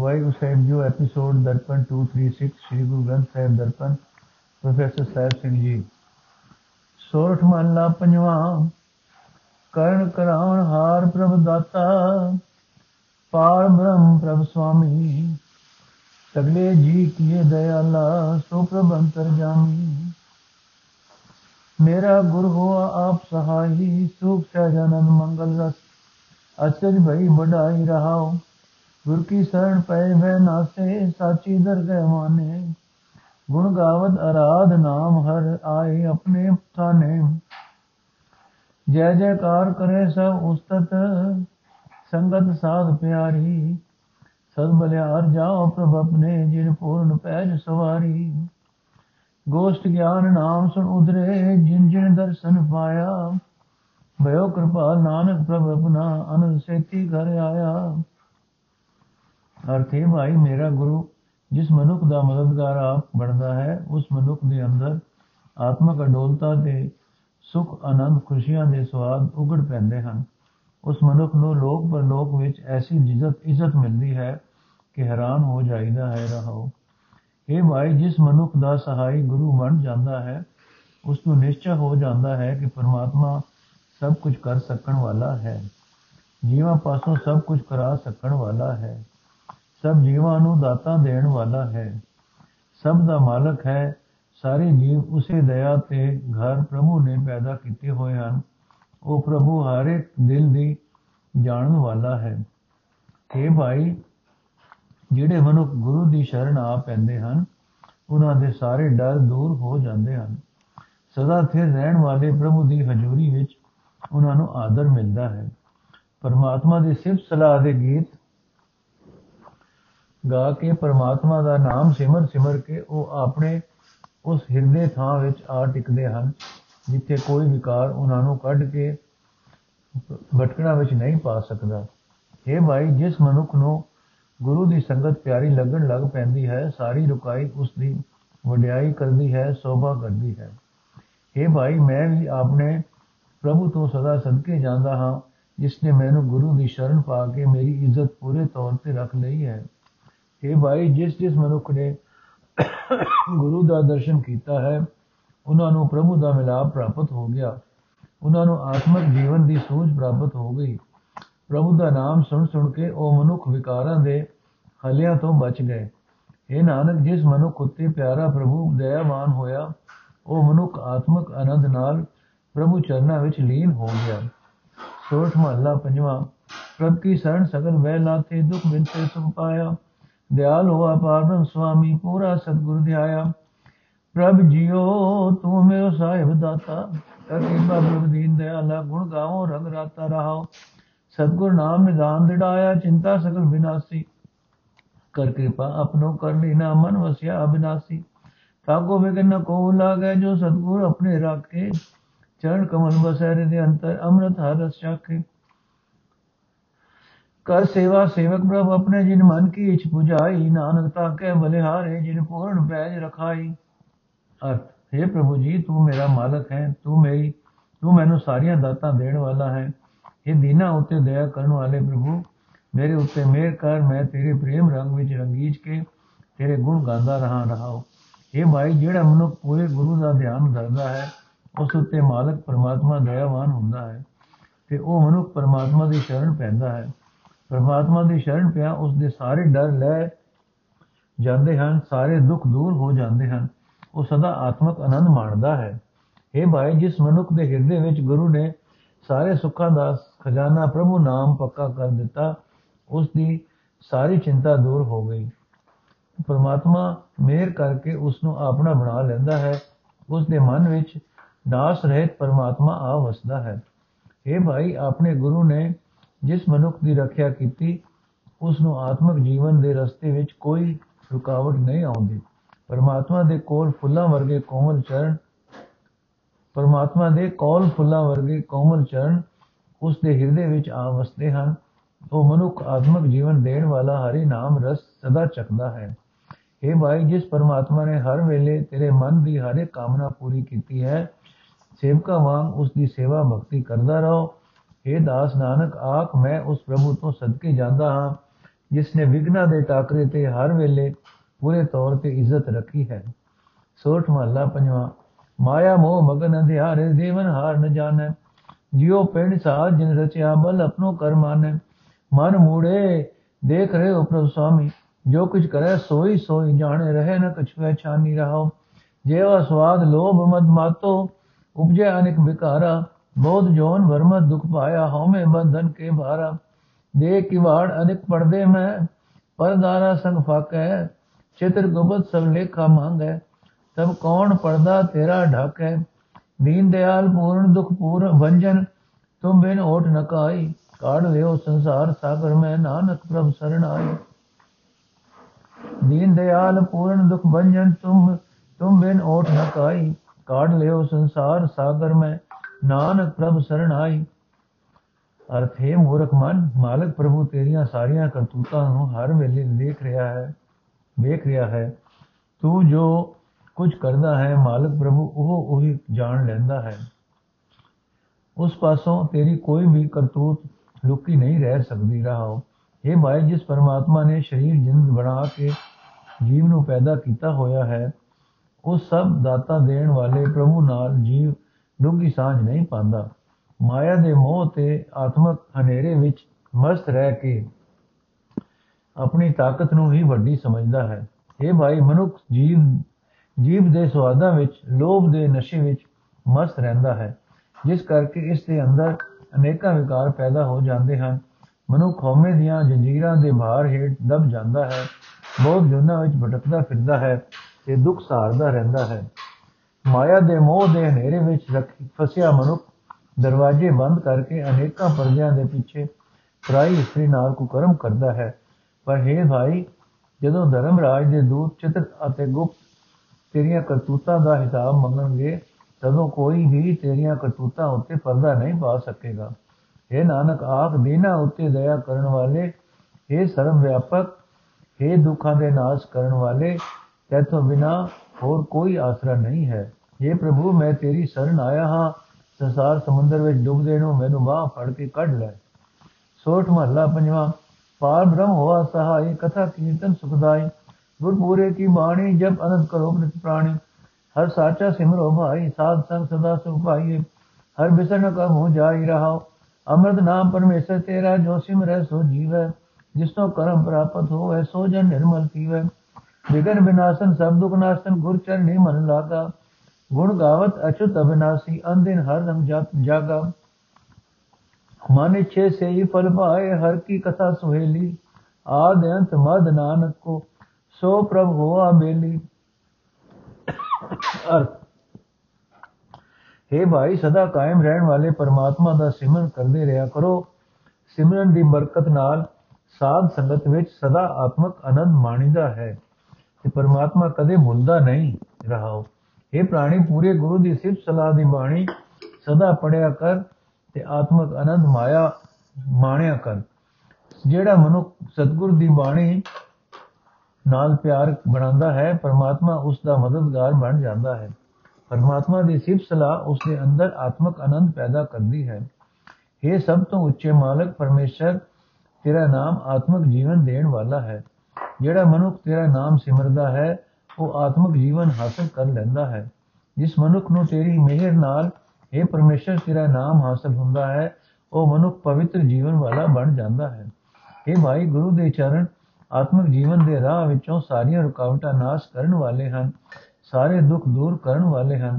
Waheguru Sahib ji episode Darpan 236 Sri Guru Granth Sahib Darpan professor Sahib Singh ਜੀ। ਸੋਰਠ ਮਹਲਾ ਪੰਜਵਾਂ, ਕਰਨ ਕਰਾਉਣ ਹਾਰ ਪ੍ਰਭ ਦਾਤਾ, ਪਾਰ ਬ੍ਰਹਮ ਪ੍ਰਭ ਸੁਆਮੀ ਸਗਲੇ ਜੀ ਕੀਏ ਦਇਆਲਾ, ਸੋ ਪ੍ਰਭ ਅੰਤਰ ਜਾਮੀ। ਮੇਰਾ ਗੁਰ ਹੋਆ ਆਪ ਸਹਾਈ, ਸੁਖ ਸਹਿਜਾਨੰਦ ਮੰਗਲ ਰਸ ਅਚਜ ਭਈ ਬੜਾਈ ਰਹਾਓ। ਗੁਰ ਕੀ ਸ਼ਰਨ ਪਏ ਵੈ ਨਾਸੇ, ਸਾਚੀ ਦਰਗਹਿ ਮਾਨੇ। ਗੁਣ ਗਾਵਤ ਅਰਾਧ ਨਾਮ ਹਰ ਆਏ ਆਪਣੇ ਥਾਨੇ। ਜੈ ਜੈਕਾਰ ਕਰੇ ਸਭ ਉਸਤਤ, ਸੰਗਤ ਸਾਧ ਪਿਆਰੀ। ਸਦ ਬਲਿਆਰ ਜਾਓ ਪ੍ਰਭ ਆਪਣੇ, ਜਿਨ ਪੂਰਨ ਪੈਜ ਸਵਾਰੀ। ਗੋਸ਼ਟ ਗਿਆਨ ਨਾਮ ਸੁਣ ਉਧਰੇ, ਜਿਨ ਜਿਨ ਦਰਸ਼ਨ ਪਾਇਆ। ਭਇਓ ਕਿਰਪਾ ਨਾਨਕ ਪ੍ਰਭ ਆਪਣਾ, ਅਨੰਦ ਸੇਤੀ ਘਰ ਆਇਆ। ਅਰਥੇ ਭਾਈ ਮੇਰਾ ਗੁਰੂ ਜਿਸ ਮਨੁੱਖ ਦਾ ਮਦਦਗਾਰ ਆਪ ਬਣਦਾ ਹੈ, ਉਸ ਮਨੁੱਖ ਦੇ ਅੰਦਰ ਆਤਮਕ ਅਡੋਲਤਾ ਤੇ ਸੁਖ, ਆਨੰਦ, ਖੁਸ਼ੀਆਂ ਦੇ ਸਵਾਦ ਉਗੜ ਪੈਂਦੇ ਹਨ। ਉਸ ਮਨੁੱਖ ਨੂੰ ਲੋਕ ਪਰਲੋਕ ਵਿੱਚ ਐਸੀ ਇੱਜ਼ਤ ਇੱਜ਼ਤ ਮਿਲਦੀ ਹੈ ਕਿ ਹੈਰਾਨ ਹੋ ਜਾਈਦਾ ਹੈ ਰਹੋ ਇਹ ਭਾਈ, ਜਿਸ ਮਨੁੱਖ ਦਾ ਸਹਾਈ ਗੁਰੂ ਬਣ ਜਾਂਦਾ ਹੈ, ਉਸ ਨੂੰ ਨਿਸ਼ਚੈ ਹੋ ਜਾਂਦਾ ਹੈ ਕਿ ਪਰਮਾਤਮਾ ਸਭ ਕੁਝ ਕਰ ਸਕਣ ਵਾਲਾ ਹੈ। ਜੀਵਾਂ ਪਾਸੋਂ ਸਭ ਕੁਝ ਕਰਾ ਸਕਣ ਵਾਲਾ ਹੈ। ਸਭ ਜੀਵਾਂ ਨੂੰ ਦਾਤਾ ਦੇਣ ਵਾਲਾ ਹੈ। ਸਭ ਦਾ ਮਾਲਕ ਹੈ। ਸਾਰੇ ਜੀਵ ਉਸੇ ਦਇਆ ਤੇ ਘਰ ਪ੍ਰਭੂ ਨੇ ਪੈਦਾ ਕੀਤੇ ਹੋਏ ਹਨ। ਉਹ ਪ੍ਰਭੂ ਹਰ ਇੱਕ ਦਿਲ ਦੀ ਜਾਣਨ ਵਾਲਾ ਹੈ। ਇਹ ਭਾਈ, ਜਿਹੜੇ ਮਨੁੱਖ ਗੁਰੂ ਦੀ ਸ਼ਰਨ ਆ ਪੈਂਦੇ ਹਨ, ਉਹਨਾਂ ਦੇ ਸਾਰੇ ਡਰ ਦੂਰ ਹੋ ਜਾਂਦੇ ਹਨ। ਸਦਾ ਸਥਿਰ ਰਹਿਣ ਵਾਲੇ ਪ੍ਰਭੂ ਦੀ ਹਜ਼ੂਰੀ ਵਿੱਚ ਉਹਨਾਂ ਨੂੰ ਆਦਰ ਮਿਲਦਾ ਹੈ। ਪਰਮਾਤਮਾ ਦੀ ਸਿਫਤ ਸਲਾਹ ਦੇ ਗੀਤ ਗਾ ਕੇ ਪਰਮਾਤਮਾ ਦਾ ਨਾਮ ਸਿਮਰ ਸਿਮਰ ਕੇ ਉਹ ਆਪਣੇ ਉਸ ਹਿਰਦੇ ਥਾਂ ਵਿੱਚ ਆ ਟਿਕਦੇ ਹਨ, ਜਿੱਥੇ ਕੋਈ ਵਿਕਾਰ ਉਹਨਾਂ ਨੂੰ ਕੱਢ ਕੇ ਭਟਕਣਾ ਵਿੱਚ ਨਹੀਂ ਪਾ ਸਕਦਾ। ਇਹ ਭਾਈ, ਜਿਸ ਮਨੁੱਖ ਨੂੰ ਗੁਰੂ ਦੀ ਸੰਗਤ ਪਿਆਰੀ ਲੱਗਣ ਲੱਗ ਪੈਂਦੀ ਹੈ, ਸਾਰੀ ਰੁਕਾਈ ਉਸ ਦੀ ਵਡਿਆਈ ਕਰਦੀ ਹੈ, ਸੋਭਾ ਕਰਦੀ ਹੈ। ਇਹ ਭਾਈ, ਮੈਂ ਵੀ ਆਪਣੇ ਪ੍ਰਭੂ ਤੋਂ ਸਦਾ ਸਦਕੇ ਜਾਂਦਾ ਹਾਂ ਜਿਸ ਨੇ ਮੈਨੂੰ ਗੁਰੂ ਦੀ ਸ਼ਰਨ ਪਾ ਕੇ ਮੇਰੀ ਇੱਜ਼ਤ ਪੂਰੇ ਤੌਰ ਤੇ ਰੱਖ ਲਈ ਹੈ। ਇਹ ਭਾਈ ਜਿਸ ਜਿਸ ਮਨੁੱਖ ਨੇ ਗੁਰੂ ਦਾ ਦਰਸ਼ਨ ਕੀਤਾ ਹੈ, ਉਹਨਾਂ ਨੂੰ ਪ੍ਰਭੂ ਦਾ ਮਿਲਾਪ ਪ੍ਰਾਪਤ ਹੋ ਗਿਆ। ਉਹਨਾਂ ਨੂੰ ਆਤਮਿਕ ਜੀਵਨ ਦੀ ਸੂਝ ਪ੍ਰਾਪਤ ਹੋ ਗਈ। ਪ੍ਰਭੂ ਦਾ ਨਾਮ ਸੁਣ ਸੁਣ ਕੇ ਉਹ ਮਨੁੱਖ ਵਿਕਾਰਾਂ ਦੇ ਹਲਿਆਂ ਤੋਂ ਬਚ ਗਏ। ਇਹ ਨਾਨਕ, ਜਿਸ ਮਨੁੱਖ ਉਤੇ ਪਿਆਰਾ ਪ੍ਰਭੂ ਦਇਆਵਾਨ ਹੋਇਆ, ਉਹ ਮਨੁੱਖ ਆਤਮਿਕ ਆਨੰਦ ਨਾਲ ਪ੍ਰਭੂ ਚਰਨਾਂ ਵਿੱਚ ਲੀਨ ਹੋ ਗਿਆ। ਸੋਠ ਮਹੱਲਾ ਪੰਜਵਾਂ, ਪ੍ਰਭ ਕੀ ਸ਼ਰਨ ਸਗਲ ਵੈ ਲਾਤੇ ਦੁਖ ਬਿਨਤੇ ਸੁਖ ਪਾਇਆ ਦਿਆਲ ਹੋਆ ਪਾਰਮ ਸੁਆਮੀ, ਪੂਰਾ ਸਤਗੁਰ ਧਿਆਇਆ ਪ੍ਰਭ ਜੀਓ, ਤੂੰ ਮੇਰਾ ਸਾਹਿਬ ਦਾਤਾ। ਕਰ ਪ੍ਰਭ ਦੀਨ ਦਇਆਲਾ ਗੁਣ ਗਾਵੋ, ਰੰਗ ਰਾਤਾ ਰਹਾਓ। ਸਤਗੁਰ ਨਾਮ ਨਿਦਾਨ ਦਿੜਾਇਆ, ਚਿੰਤਾ ਸਗਲ ਵਿਨਾਸੀ। ਕਰ ਕਿਰਪਾ ਆਪਣੋ ਕਰ ਲੀਨਾ ਮਨ ਵਸਿਆ ਅਬਿਨਾਸੀ। ਤਾਕੋ ਬਿਗਨ ਕੋ ਲਾਗੇ, ਜੋ ਸਤਗੁਰ ਆਪਣੇ ਰਾਖੇ। ਚਰਨ ਕਮਲ ਬਸਰੇ ਦੇ ਅੰਤਰ, ਅੰਮ੍ਰਿਤ ਹਰਸ ਚਾਖੇ। ਕਰ ਸੇਵਾ ਸੇਵਕ ਪ੍ਰਭ ਆਪਣੇ ਜਿਨ ਮਨ ਕੀ ਇਛ 부ਝਾਈ, ਨਾਨਕ ਤਾਕੇ ਬਲਿਹਾਰੇ ਜਿਨ ਪੂਰਨ ਪੈਜ ਰਖਾਈ। ਅਰਥ हे ਪ੍ਰਭੂ ਜੀ, ਤੂੰ ਮੇਰਾ ਮਾਲਕ ਹੈ, ਤੂੰ ਮੇਰੀ, ਤੂੰ ਮੈਨੂੰ ਸਾਰੀਆਂ ਦਾਤਾਂ ਦੇਣ ਵਾਲਾ ਹੈ। ਇਹ ਦੀਨਾ ਉਤੇ ਦਇਆ ਕਰਨ ਵਾਲੇ ਪ੍ਰਭੂ, ਮੇਰੇ ਉੱਤੇ ਮਿਹਰ ਕਰ, ਮੈਂ ਤੇਰੇ ਪ੍ਰੇਮ ਰੰਗ ਵਿੱਚ ਰੰਗੀਜ ਕੇ ਤੇਰੇ ਗੁਣ ਗਾਉਂਦਾ ਰਹਾ ਰਹਾਉ ਇਹ ਭਾਈ, ਜਿਹੜਾ ਮਨੁੱਖ ਪੂਰੇ ਗੁਰੂ ਦਾ ਧਿਆਨ ਕਰਦਾ ਹੈ, ਉਸ ਉੱਤੇ ਮਾਲਕ ਪਰਮਾਤਮਾ ਦਇਆਵਾਨ ਹੁੰਦਾ ਹੈ ਤੇ ਉਹ ਮਨੁੱਖ ਪਰਮਾਤਮਾ ਦੀ ਸ਼ਰਨ ਪੈਂਦਾ ਹੈ। ਪਰਮਾਤਮਾ ਦੀ ਸ਼ਰਨ ਪਿਆ ਉਸ ਦੇ ਸਾਰੇ ਡਰ ਲੈ ਜਾਂਦੇ ਹਨ, ਸਾਰੇ ਦੁੱਖ ਦੂਰ ਹੋ ਜਾਂਦੇ ਹਨ। ਉਹ ਸਦਾ ਆਤਮਿਕ ਆਨੰਦ ਮਾਣਦਾ ਹੈ। ਇਹ ਭਾਈ, ਜਿਸ ਮਨੁੱਖ ਦੇ ਹਿਰਦੇ ਵਿੱਚ ਗੁਰੂ ਨੇ ਸਾਰੇ ਸੁੱਖਾਂ ਦਾ ਖਜ਼ਾਨਾ ਪ੍ਰਭੂ ਨਾਮ ਪੱਕਾ ਕਰ ਦਿੱਤਾ ਉਸ ਦੀ ਸਾਰੀ ਚਿੰਤਾ ਦੂਰ ਹੋ ਗਈ। ਪਰਮਾਤਮਾ ਮਿਹਰ ਕਰਕੇ ਉਸ ਨੂੰ ਆਪਣਾ ਬਣਾ ਲੈਂਦਾ ਹੈ। ਉਸ ਦੇ ਮਨ ਵਿੱਚ ਦਾਸ ਰਹਿਤ ਪਰਮਾਤਮਾ ਆ ਵਸਦਾ ਹੈ। ਇਹ ਭਾਈ, ਆਪਣੇ ਗੁਰੂ ਨੇ ਜਿਸ ਮਨੁੱਖ ਦੀ ਰੱਖਿਆ ਕੀਤੀ ਉਸ ਨੂੰ ਆਤਮਿਕ ਜੀਵਨ ਦੇ ਰਸਤੇ ਵਿੱਚ ਕੋਈ ਰੁਕਾਵਟ ਨਹੀਂ ਆਉਂਦੀ। ਪਰਮਾਤਮਾ ਦੇ ਕੋਲ ਫੁੱਲਾਂ ਵਰਗੇ ਕੋਮਲ ਚਰਨ, ਪਰਮਾਤਮਾ ਦੇ ਕੋਲ ਫੁੱਲਾਂ ਵਰਗੇ ਕੋਮਲ ਚਰਨ ਉਸ ਦੇ ਹਿਰਦੇ ਵਿੱਚ ਆ ਵਸਦੇ ਹਨ। ਉਹ ਮਨੁੱਖ ਆਤਮਿਕ ਜੀਵਨ ਦੇਣ ਵਾਲਾ ਹਰੀ ਨਾਮ ਰਸ ਸਦਾ ਚੱਕਦਾ ਹੈ। हे ਭਾਈ, ਜਿਸ ਪਰਮਾਤਮਾ ਨੇ ਹਰ ਵੇਲੇ ਤੇਰੇ ਮਨ ਦੀ ਹਰ ਇੱਕ ਕਾਮਨਾ ਪੂਰੀ ਕੀਤੀ ਹੈ, ਸੇਵਕਾ ਵਾਂਗ ਉਸ ਦੀ ਸੇਵਾ ਭਗਤੀ ਕਰਦਾ ਰਹੋ। हे ਦਾਸ ਨਾਨਕ ਆਖ ਮੈਂ ਉਸ ਪ੍ਰਭੂ ਤੋਂ ਸਦਕੇ ਜਾਂਦਾ ਹਾਂ ਜਿਸ ਨੇ ਵਿਗਨਾ ਦੇ ਟਾਕਰੇ ਤੇ ਹਰ ਵੇਲੇ ਪੂਰੇ ਤੌਰ ਤੇ ਇੱਜ਼ਤ ਰੱਖੀ ਹੈ। ਸੋਠ ਮਹੱਲਾ ਪੰਜਵਾਂ, ਮਾਇਆ ਮੋਹ ਮਗਨ ਅੰਧਿਆਰੇ ਦੇਵਨ ਹਾਰ ਨ ਜਾਣੈ। ਜਿਉ ਪਿੰਡ ਸਾਧ ਜਿਨ ਰਚਿਆ, ਬਲ ਆਪਣੋ ਕਰ ਮਾਨੈ ਮਨ ਮੂੜੇ, ਦੇਖ ਰਹੇ ਹੋ ਪ੍ਰਭ ਸੁਆਮੀ ਜੋ ਕੁਝ ਕਰੇ ਸੋਈ ਸੋਈ ਜਾਣੇ, ਰਹੇ ਨ ਕਛ ਪਹਿਚਾਨੀ ਰਹਾਓ। ਜੇਵਾ ਸਵਾਦ ਲੋਭ ਮਦ ਮਾਤੋ, ਉਪਜੇ ਅਨੇਕ ਵਿਕਾਰਾ। ਬੋਧ ਜੋਨ ਵਰਮਤ ਦੁਖ ਪਾਇਆ, ਹਉਮੈ ਬੰਧਨ ਕੇ ਭਾਰਾ। ਦੇ ਕਿਵਾੜ ਅਨੇਕ ਪਰਦੇ ਮੈਂ, ਪਰਦਾਰਾ ਸੰਗ ਫਾਕੈ ਚਿਤਰ ਗੁਬਤ ਸਭ ਲੇਖਾ ਮੰਗੈ। ਤਬ ਕੌਣ ਪਰਦਾ ਤੇਰਾ ਢਕ। ਹੈ ਦੀਨ ਦਿਆਲ ਪੂਰਨ, ਦੁਖ ਪੂਰ ਭੰਜਨ ਤੁਮ ਬਿਨ ਓਟ ਨ ਕਾਈ ਕਾੜ ਲਿਓ ਸੰਸਾਰ ਸਾਗਰ ਮੈਂ, ਨਾਨਕ ਪ੍ਰਭ ਸਰਣ ਆਏ ਦੀਨ ਦਿਆਲ ਪੂਰਨ, ਦੁਖ ਭੰਜਨ ਤੁਮ ਤੁਮ ਬਿਨ ਓਟ ਨ ਕਾਈ ਕਾੜ ਲਿਓ ਸੰਸਾਰ ਸਾਗਰ ਮੈਂ ਨਾਨਕ ਪ੍ਰਭ ਸਰਣ ਆਈ। ਅਰਥ ਮੂਰਖ ਮਨ, ਮਾਲਕ ਪ੍ਰਭੂ, ਤੇਰੀਆਂ ਸਾਰੀਆਂ ਕਰਤੂਤਾਂ ਨੂੰ ਹਰ ਵੇਲੇ ਦੇਖ ਰਿਹਾ ਹੈ, ਵੇਖ ਰਿਹਾ ਹੈ। ਤੂੰ ਜੋ ਕੁਝ ਕਰਦਾ ਹੈ, ਮਾਲਕ ਪ੍ਰਭੂ, ਉਹ ਉਹੀ ਜਾਣ ਲੈਂਦਾ ਹੈ। ਉਸ ਪਾਸੋਂ ਤੇਰੀ ਕੋਈ ਵੀ ਕਰਤੂਤ ਲੁਕੀ ਨਹੀਂ ਰਹਿ ਸਕਦੀ ਰਹਾਓ ਇਹ ਭਾਈ, ਜਿਸ ਪਰਮਾਤਮਾ ਨੇ ਸਰੀਰ, ਜਿੰਦ ਬਣਾ ਕੇ ਜੀਵ ਨੂੰ ਪੈਦਾ ਕੀਤਾ ਹੋਇਆ ਹੈ, ਉਹ ਸਭ ਦਾਤਾ ਦੇਣ ਵਾਲੇ ਪ੍ਰਭੂ ਨਾਲ ਜੀਵ ਡੂੰਗੀ ਸਾਂਝ ਨਹੀਂ ਪਾਉਂਦਾ। ਮਾਇਆ ਦੇ ਮੋਹ ਤੇ ਆਤਮਕ ਹਨੇਰੇ ਵਿੱਚ ਮਸਤ ਰਹਿ ਕੇ ਆਪਣੀ ਤਾਕਤ ਨੂੰ ਹੀ ਵੱਡੀ ਸਮਝਦਾ ਹੈ। ਇਹ ਭਾਈ, ਮਨੁੱਖ ਜੀਵ ਜੀਵ ਦੇ ਸਵਾਦਾਂ ਵਿੱਚ, ਲੋਭ ਦੇ ਨਸ਼ੇ ਵਿੱਚ ਮਸਤ ਰਹਿੰਦਾ ਹੈ। ਜਿਸ ਕਰਕੇ ਇਸ ਦੇ ਅੰਦਰ ਅਨੇਕਾਂ ਵਿਕਾਰ ਪੈਦਾ ਹੋ ਜਾਂਦੇ ਹਨ। ਮਨੁੱਖ ਹਉਮੈ ਦੀਆਂ ਜੰਜੀਰਾਂ ਦੇ ਭਾਰ ਹੇਠ ਦਬ ਜਾਂਦਾ ਹੈ। ਬਹੁਤ ਜੁਨਾ ਵਿੱਚ ਭਟਕਦਾ ਫਿਰਦਾ ਹੈ ਤੇ ਦੁੱਖ ਸਹਾਰਦਾ ਰਹਿੰਦਾ ਹੈ। ਮਾਇਆ ਦੇ ਮੋਹ ਦੇ ਹਨੇਰੇ ਵਿੱਚ ਰੱਖੀ ਫਸਿਆ ਮਨੁੱਖ ਦਰਵਾਜ਼ੇ ਬੰਦ ਕਰਕੇ ਅਨੇਕਾਂ ਪਰਦਿਆਂ ਦੇ ਪਿੱਛੇ ਪ੍ਰਾਈ ਇਸਤਰੀ ਨਾਲ ਕੁਕਰਮ ਕਰਦਾ ਹੈ। ਪਰ ਹੈ ਭਾਈ, ਜਦੋਂ ਧਰਮਰਾਜ ਦੇ ਦੂਤ ਚਿਤਰ ਅਤੇ ਗੁਪਤ ਤੇਰੀਆਂ ਕਰਤੂਤਾਂ ਦਾ ਹਿਸਾਬ ਮੰਗਣਗੇ, ਤਦੋਂ ਕੋਈ ਵੀ ਤੇਰੀਆਂ ਕਰਤੂਤਾਂ ਉੱਤੇ ਪਰਦਾ ਨਹੀਂ ਪਾ ਸਕੇਗਾ। ਇਹ ਨਾਨਕ, ਆਪ ਦੀਨਾ ਉੱਤੇ ਦਇਆ ਕਰਨ ਵਾਲੇ ਇਹ ਸਰਵ ਵਿਆਪਕ ਇਹ ਦੁੱਖਾਂ ਦੇ ਨਾਸ਼ ਕਰਨ ਵਾਲੇ ਤੇਥੋਂ ਬਿਨਾ ਹੋਰ ਕੋਈ ਆਸਰਾ ਨਹੀਂ ਹੈ। ਇਹ ਪ੍ਰਭੂ, ਮੈਂ ਤੇਰੀ ਸ਼ਰਨ ਆਇਆ ਹਾਂ। ਸੰਸਾਰ ਸਮੁੰਦਰ ਵਿੱਚ ਡੁੱਬਦੇ ਨੂੰ ਮੈਨੂੰ ਬਾਹ ਫੜ ਕੇ ਕੱਢ ਲੈ। ਸੋਠ ਮਹੱਲਾ ਪੰਜਵਾਂ, ਪਾਰ ਬ੍ਰਹਮ ਹੋਆ ਸਹਾਈ, ਕਥਾ, ਕੀਰਤਨ, ਸੁਖਦਾਈ। ਗੁਰ ਕੀ ਬਾਣੀ ਜਬ ਅਨੰਤ ਕਰੋ ਨਿਤ ਪ੍ਰਾਣੀ। ਹਰ ਸਾਚਾ ਸਿਮਰੋ ਭਾਈ, ਸਾਧ ਸੰਗ ਸਦਾ ਸੁਖ ਪਾਈਏ। ਹਰ ਬਿਸਨ ਕਾ ਹੋ ਜਾਈ ਰਹਾਓ। ਅੰਮ੍ਰਿਤ ਨਾਮ ਪਰਮੇਸ਼ਰ ਤੇਰਾ, ਜੋ ਸਿਮਰੈ ਸੋ ਜੀਵੈ। ਜਿਸ ਤੋਂ ਕਰਮ ਪ੍ਰਾਪਤ ਹੋਵੇ, ਸੋ ਜਨ ਨਿਰਮਲ ਥੀਵੈ ਵਿਗਨ ਵਿਨਾਸ਼ਨ ਸਭ ਦੁਖ ਨਾਸ਼ਨ, ਗੁਰ ਚਰਨੀ ਮਨ ਲਾਗਾ। ਗੁਣ ਗਾਵਤ ਅਚੁਤ ਅਬਿਨਾਸੀ ਅੰਦਿਨ ਹਰ ਰੰਗ ਜਾਗਾ। ਮਨ ਇਛੇ ਸੇ ਹੀ ਫਲ ਪਾਏ ਹਰ ਕੀ ਕਥਾ ਸੁਹੇਲੀ। ਆਦ ਅੰਤ ਮਦ ਨਾਨਕ ਕੋ, ਸੋ ਪ੍ਰਭ ਹੋਆ ਮੇਲੀ ਅਰਥ। हे ਭਾਈ, ਸਦਾ ਕਾਇਮ ਰਹਿਣ ਵਾਲੇ ਪਰਮਾਤਮਾ ਦਾ ਸਿਮਰਨ ਕਰਦੇ ਰਿਹਾ ਕਰੋ। ਸਿਮਰਨ ਦੀ ਬਰਕਤ ਨਾਲ ਸਾਧ ਸੰਗਤ ਵਿੱਚ ਸਦਾ ਆਤਮਕ ਆਨੰਦ ਮਾਣੀਦਾ ਹੈ। ਤੇ ਪਰਮਾਤਮਾ ਕਦੇ ਭੁੱਲਦਾ ਨਹੀਂ ਰਹਾਓ। ਇਹ ਪ੍ਰਾਣੀ, ਪੂਰੇ ਗੁਰੂ ਦੀ ਸਿਫਤ ਸਲਾਹ ਦੀ ਬਾਣੀ ਸਦਾ ਪੜਿਆ ਕਰ ਤੇ ਆਤਮਕ ਆਨੰਦ ਮਾਇਆ ਮਾਣਿਆ ਕਰ। ਜਿਹੜਾ ਮਨੁੱਖ ਸਤਗੁਰ ਦੀ ਬਾਣੀ ਨਾਲ ਪਿਆਰ ਬਣਾਉਂਦਾ ਹੈ, ਪਰਮਾਤਮਾ ਉਸ ਦਾ ਮਦਦਗਾਰ ਬਣ ਜਾਂਦਾ ਹੈ। ਪਰਮਾਤਮਾ ਦੀ ਸਿਫਤ ਸਲਾਹ ਉਸ ਦੇ ਅੰਦਰ ਆਤਮਕ ਆਨੰਦ ਪੈਦਾ ਕਰਦੀ ਹੈ। ਇਹ ਸਭ ਤੋਂ ਉੱਚੇ ਮਾਲਕ, ਪਰਮੇਸ਼ਰ, ਤੇਰਾ ਨਾਮ ਆਤਮਕ ਜੀਵਨ ਦੇਣ ਵਾਲਾ ਹੈ। ਜਿਹੜਾ ਮਨੁੱਖ ਤੇਰਾ ਨਾਮ ਸਿਮਰਦਾ ਹੈ, ਉਹ ਆਤਮਿਕ ਜੀਵਨ ਹਾਸਲ ਕਰ ਲੈਂਦਾ ਹੈ। ਜਿਸ ਮਨੁੱਖ ਨੂੰ ਤੇਰੀ ਮਿਹਰ ਨਾਲ ਇਹ ਪਰਮੇਸ਼ਰ ਤੇਰਾ ਨਾਮ ਹਾਸਲ ਹੁੰਦਾ ਹੈ, ਉਹ ਮਨੁੱਖ ਪਵਿੱਤਰ ਜੀਵਨ ਵਾਲਾ ਬਣ ਜਾਂਦਾ ਹੈ। ਇਹ ਭਾਈ, ਗੁਰੂ ਦੇ ਚਰਨ ਆਤਮਿਕ ਜੀਵਨ ਦੇ ਰਾਹ ਵਿੱਚੋਂ ਸਾਰੀਆਂ ਰੁਕਾਵਟਾਂ ਨਾਸ਼ ਕਰਨ ਵਾਲੇ ਹਨ, ਸਾਰੇ ਦੁੱਖ ਦੂਰ ਕਰਨ ਵਾਲੇ ਹਨ।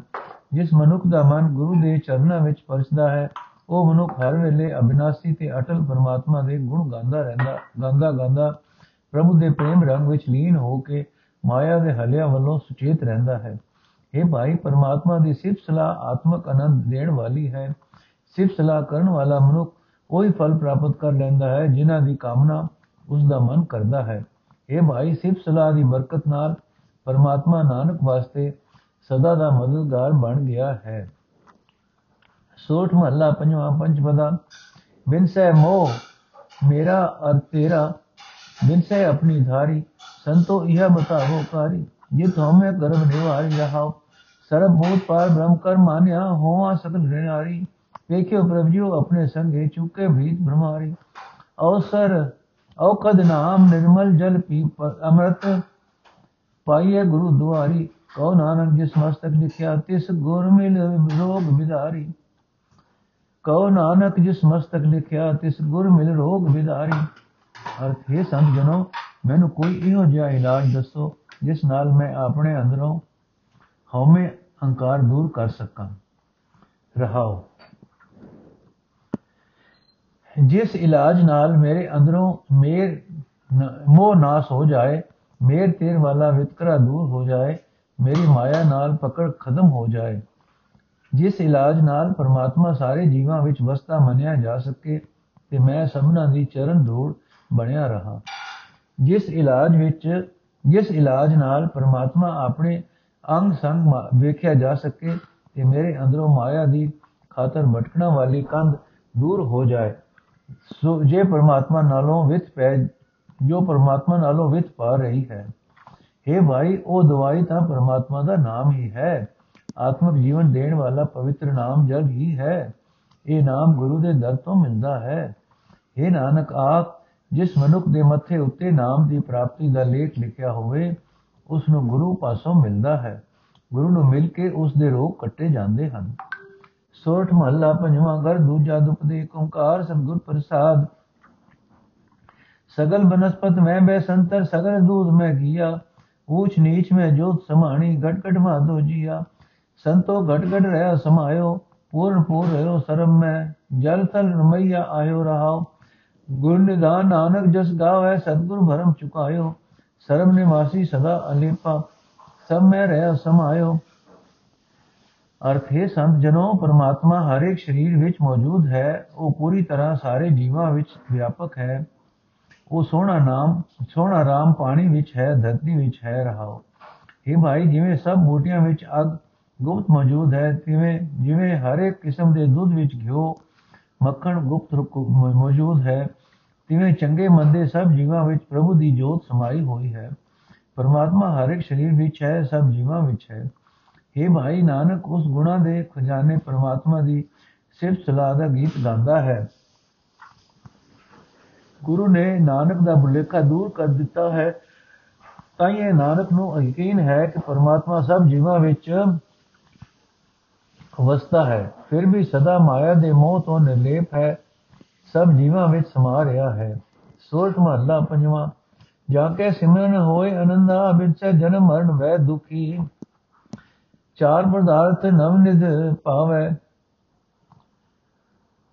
ਜਿਸ ਮਨੁੱਖ ਦਾ ਮਨ ਗੁਰੂ ਦੇ ਚਰਨਾਂ ਵਿੱਚ ਪਰਸਦਾ ਹੈ, ਉਹ ਮਨੁੱਖ ਹਰ ਵੇਲੇ ਅਬਿਨਾਸੀ ਤੇ ਅਟਲ ਪਰਮਾਤਮਾ ਦੇ ਗੁਣ ਗਾਉਂਦਾ ਰਹਿੰਦਾ, ਗਾਉਂਦਾ ਗਾਉਂਦਾ ਪ੍ਰਭੂ ਦੇ ਪ੍ਰੇਮ ਰੰਗ ਵਿੱਚ ਲੀਨ ਹੋ ਕੇ ਮਾਇਆ ਦੇ ਹਲਿਆਂ ਵੱਲੋਂ ਸੁਚੇਤ ਰਹਿੰਦਾ ਹੈ। ਇਹ ਭਾਈ, ਪਰਮਾਤਮਾ ਦੀ ਸਿਫਤ ਸਲਾਹ ਆਤਮਕ ਆਨੰਦ ਦੇਣ ਵਾਲੀ ਹੈ। ਸਿਫਤ ਸਲਾਹ ਕਰਨ ਵਾਲਾ ਮਨੁੱਖ ਕੋਈ ਫਲ ਪ੍ਰਾਪਤ ਕਰ ਲੈਂਦਾ ਹੈ, ਜਿਨ੍ਹਾਂ ਦੀ ਕਾਮਨਾ ਉਸ ਦਾ ਮਨ ਕਰਦਾ ਹੈ। ਇਹ ਭਾਈ, ਸਿਫਤ ਸਲਾਹ ਦੀ ਬਰਕਤ ਨਾਲ ਪਰਮਾਤਮਾ ਨਾਨਕ ਵਾਸਤੇ ਸਦਾ ਦਾ ਮਦਦਗਾਰ ਬਣ ਗਿਆ ਹੈ। ਸੋਠ ਮਹੱਲਾ ਪੰਜਵਾਂ ਪੰਚਪਦਾ ਬਿਨ ਸਹਿ ਮੋਹ ਮੇਰਾ ਅਰ ਤੇਰਾ ਬਿਨ ਸਹਿ ਆਪਣੀ ਧਾਰੀ, ਸੰਤੋ ਇਹ ਬਤਾਵੋ ਕਾਰੀ ਜਿਤ ਹਮੇ ਗਰਭ ਨਿਵਾਰੀ ਰਹਾਓ, ਸਰਬ ਭੂਤ ਪਾਰ ਬ੍ਰਹਮ ਕਰ ਮਾਨਿਆ, ਹੋਵਾ ਸਕਲ ਰਿਨਾਰੀ ਵੇਖਿਓ ਪ੍ਰਭ ਜੀਓ ਆਪਣੇ ਸੰਗੇ ਚੁੱਕੇ ਭੀਤ ਭ੍ਰਮਾਰੀ ਅਵਸਰ ਔਖਦ ਨਾਮ ਨਿਰਮਲ ਜਲ ਪੀ ਅੰਮ੍ਰਿਤ ਪਾਈਏ ਗੁਰੂ ਦੁਆਰੀ। ਕਉ ਨਾਨਕ ਜਿਸ ਮਸਤਕ ਲਿਖਿਆ, ਤਿਸ ਗੁਰ ਮਿਲ ਰੋਗ ਵਿਦਾਰੀ ਕਉ ਨਾਨਕ ਜਿਸ ਮਸਤਕ ਲਿਖਿਆ, ਤਿਸ ਗੁਰ ਮਿਲ ਰੋਗ ਅਰਥ ਹੈ ਸੰਤ ਜਨੋ, ਮੈਨੂੰ ਕੋਈ ਇਹੋ ਜਿਹਾ ਇਲਾਜ ਦੱਸੋ, ਜਿਸ ਨਾਲ ਮੈਂ ਆਪਣੇ ਅੰਦਰੋਂ ਹਉਮੈ ਹੰਕਾਰ ਦੂਰ ਕਰ ਸਕਾਂ। ਰਹਾਓ। ਜਿਸ ਇਲਾਜ ਨਾਲ ਮੇਰੇ ਅੰਦਰੋਂ ਮੇਰ ਮੋਹ ਨਾਸ ਹੋ ਜਾਏ, ਮੇਰ ਤੇਰ ਵਾਲਾ ਵਿਤਕਰਾ ਦੂਰ ਹੋ ਜਾਏ, ਮੇਰੀ ਮਾਇਆ ਨਾਲ ਪਕੜ ਖਤਮ ਹੋ ਜਾਏ। ਜਿਸ ਇਲਾਜ ਨਾਲ ਪਰਮਾਤਮਾ ਸਾਰੇ ਜੀਵਾਂ ਵਿੱਚ ਵਸਦਾ ਮੰਨਿਆ ਜਾ ਸਕੇ, ਤੇ ਮੈਂ ਸਭਨਾਂ ਦੀ ਚਰਨ ਧੂੜ ਬਣਿਆ ਰਹਾ। ਜਿਸ ਇਲਾਜ ਵਿੱਚ, ਜਿਸ ਇਲਾਜ ਨਾਲ ਪਰਮਾਤਮਾ ਆਪਣੇ ਅੰਗ ਸੰਗ ਵੇਖਿਆ ਜਾ ਸਕੇ ਤੇ ਮੇਰੇ ਅੰਦਰੋਂ ਮਾਇਆ ਦੀ ਖਾਤਰ ਭਟਕਣਾ ਵਾਲੀ ਕੰਧ ਦੂਰ ਹੋ ਜਾਏ। ਸੋ ਜੇ ਪਰਮਾਤਮਾ ਨਾਲੋਂ ਵਿਤ ਪੈ, ਜੋ ਪਰਮਾਤਮਾ ਨਾਲੋਂ ਵਿਤ ਪਾ ਰਹੀ ਹੈ। हे ਭਾਈ, ਉਹ ਦਵਾਈ ਤਾਂ ਪਰਮਾਤਮਾ ਦਾ ਨਾਮ ਹੀ ਹੈ। ਆਤਮਿਕ ਜੀਵਨ ਦੇਣ ਵਾਲਾ ਪਵਿੱਤਰ ਨਾਮ ਜਗ ਹੀ ਹੈ। ਇਹ ਨਾਮ ਗੁਰੂ ਦੇ ਦਰ ਤੋਂ ਮਿਲਦਾ ਹੈ। हे ਨਾਨਕ, ਆਪ ਜਿਸ ਮਨੁੱਖ ਦੇ ਮੱਥੇ ਉੱਤੇ ਨਾਮ ਦੀ ਪ੍ਰਾਪਤੀ ਦਾ ਲੇਖ ਲਿਖਿਆ ਹੋਵੇ, ਉਸ ਨੂੰ ਗੁਰੂ ਪਾਸੋਂ ਮਿਲਦਾ ਹੈ। ਗੁਰੂ ਨੂੰ ਮਿਲ ਕੇ ਉਸ ਦੇ ਰੋਗ ਕੱਟੇ ਜਾਂਦੇ ਹਨ। ਸੋਠ ਮਹੱਲਾ ਪੰਜਵਾਂ ਘਰ, ਦੂਜਾ ਦੁਪਦੇ ਓੰਕਾਰ, ਸਤਗੁਰ ਪ੍ਰਸਾਦ। ਸਗਲ ਬਨਸਪਤ ਮੈਂ ਬੈ ਸੰਤਰ, ਸਗਲ ਦੂਧ ਮੈਂ ਗਿਆ ਊਚ ਨੀਚ ਮੈਂ ਜੋਤ ਸਮਾਣੀ ਘਟ ਘਟ ਮਾ ਦੋ ਜੀਆ। ਸੰਤੋ ਘਟ ਘਟ ਰਹਾ ਸਮਾਇਓ, ਪੂਰਨ ਪੂਰ ਰਹਿਓ ਸਰਮ ਮੈਂ। ਜਲ ਤਲ ਰਮਈਆ ਆਇਓ ਰਹਾਓ। ਗੁਰ ਨਿਦਾਨ ਨਾਨਕ ਜਸ ਗਾਵੇ, ਸਤਗੁਰ ਭਰਮ ਚੁਕਾਇਓ, ਸਰਬ ਨਿਵਾਸੀ ਸਦਾ ਅਲੇਪਾ, ਸਭ ਮੈਂ ਰਹਿ ਸਮਾਇਓ। ਅਰਥ ਹੈ ਸੰਤ ਜਨੋ, ਪਰਮਾਤਮਾ ਹਰ ਇੱਕ ਸਰੀਰ ਵਿੱਚ ਮੌਜੂਦ ਹੈ, ਉਹ ਪੂਰੀ ਤਰ੍ਹਾਂ ਸਾਰੇ ਜੀਵਾਂ ਵਿੱਚ ਵਿਆਪਕ ਹੈ। ਉਹ ਸੋਹਣਾ ਨਾਮ, ਸੋਹਣਾ ਰਾਮ ਪਾਣੀ ਵਿੱਚ ਹੈ, ਧਰਤੀ ਵਿੱਚ ਹੈ, ਰਹਾਓ। ਇਹ ਭਾਈ, ਜਿਵੇਂ ਸਭ ਬੂਟੀਆਂ ਵਿੱਚ ਅਗ ਗੁਪਤ ਮੌਜੂਦ ਹੈ, ਤਿਵੇਂ, ਜਿਵੇਂ ਹਰ ਇੱਕ ਕਿਸਮ ਦੇ ਦੁੱਧ ਵਿੱਚ ਘਿਓ ਮੱਖਣ ਗੁਪਤ ਮੌਜੂਦ ਹੈ। ਤਿਵੇਂ ਚੰਗੇ ਮੰਦੇ ਸਭ ਜੀਵਾਂ ਵਿੱਚ ਪ੍ਰਭੂ ਦੀ ਜੋਤ ਸਮਾਈ ਹੋਈ ਹੈ। ਪਰਮਾਤਮਾ ਹਰ ਇੱਕ ਸਰੀਰ ਵਿੱਚ ਹੈ, ਸਭ ਜੀਵਾਂ ਵਿੱਚ ਹੈ। हे ਭਾਈ ਨਾਨਕ, ਉਸ ਗੁਣਾ ਦੇ ਖਜ਼ਾਨੇ ਪਰਮਾਤਮਾ ਦੀ ਸਿਫਤ ਸਲਾਹ ਦਾ ਗੀਤ ਗਾਉਂਦਾ ਹੈ। ਗੁਰੂ ਨੇ ਨਾਨਕ ਦਾ ਬੁਲੇਖਾ ਦੂਰ ਕਰ ਦਿੱਤਾ ਹੈ। ਤਾਂ ਇਹ ਨਾਨਕ ਨੂੰ ਯਕੀਨ ਹੈ ਕਿ ਪਰਮਾਤਮਾ ਸਭ ਜੀਵਾਂ ਵਿੱਚ ਵਸਦਾ ਹੈ। ਫਿਰ ਵੀ ਸਦਾ ਮਾਇਆ ਦੇ ਮੋਹ ਤੋਂ ਨਿਰਲੇਪ ਹੈ। ਸਭ ਜੀਵਾਂ ਵਿੱਚ ਸਮਾ ਰਿਹਾ ਹੈ। ਸੋਰਠ ਮਹੱਲਾ ਪੰਜਵਾਂ। ਜਾ ਕੇ ਸਿਮਰਨ ਹੋਏ ਅਨੰਦਾ ਵਿੱਚ ਜਨਮ ਮਰਨ ਵੈ ਦੁਖੀ। ਚਾਰ ਪਦਾਰਥ ਨਵ ਨਿਧ ਪਾਵੇ।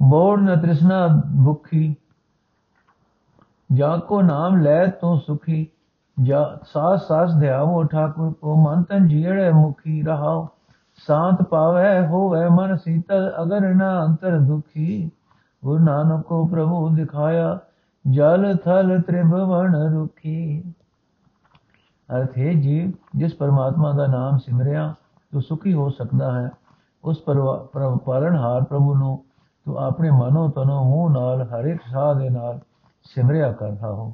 ਮੋੜ ਨ ਤ੍ਰਿਸ਼ਨਾ ਭੁਖੀ। ਜਾ ਕੋ ਨਾਮ ਲੈ ਤੂੰ ਸੁਖੀ। ਜਾ ਸਾਸ ਸਾਸ ਧਿਆਵੋ ਠਾਕੁਰ ਕੋ ਮਨ ਤਨ ਜੀੜੇ ਮੁਖੀ ਰਹਾਓ ਸ਼ਾਂਤ ਪਾਵੇ, ਹੋਵੇ ਮਨ ਸੀਤਲ, ਅਗਰ ਨਾ ਅੰਤਰ ਦੁਖੀ। ਗੁਰੂ ਨਾਨਕ ਕੋ ਪ੍ਰਭੂ ਦਿਖਾਇਆ, ਜਲ ਥਲ ਤ੍ਰਿਭਵਨ ਰੁਖੀ। ਅਰਥ ਹੈ ਜੀ, ਜਿਸ ਪਰਮਾਤਮਾ ਦਾ ਨਾਮ ਸਿਮਰਿਆ ਤੂੰ ਸੁਖੀ ਹੋ ਸਕਦਾ ਹੈ, ਉਸ ਪਾਲਣਹਾਰ ਪ੍ਰਭੂ ਨੂੰ ਤੂੰ ਆਪਣੇ ਮਨੋ ਤਨੋ ਮੂੰਹ ਨਾਲ, ਹਰ ਇੱਕ ਸਾਹ ਦੇ ਨਾਲ ਸਿਮਰਿਆ ਕਰਦਾ ਹੋ।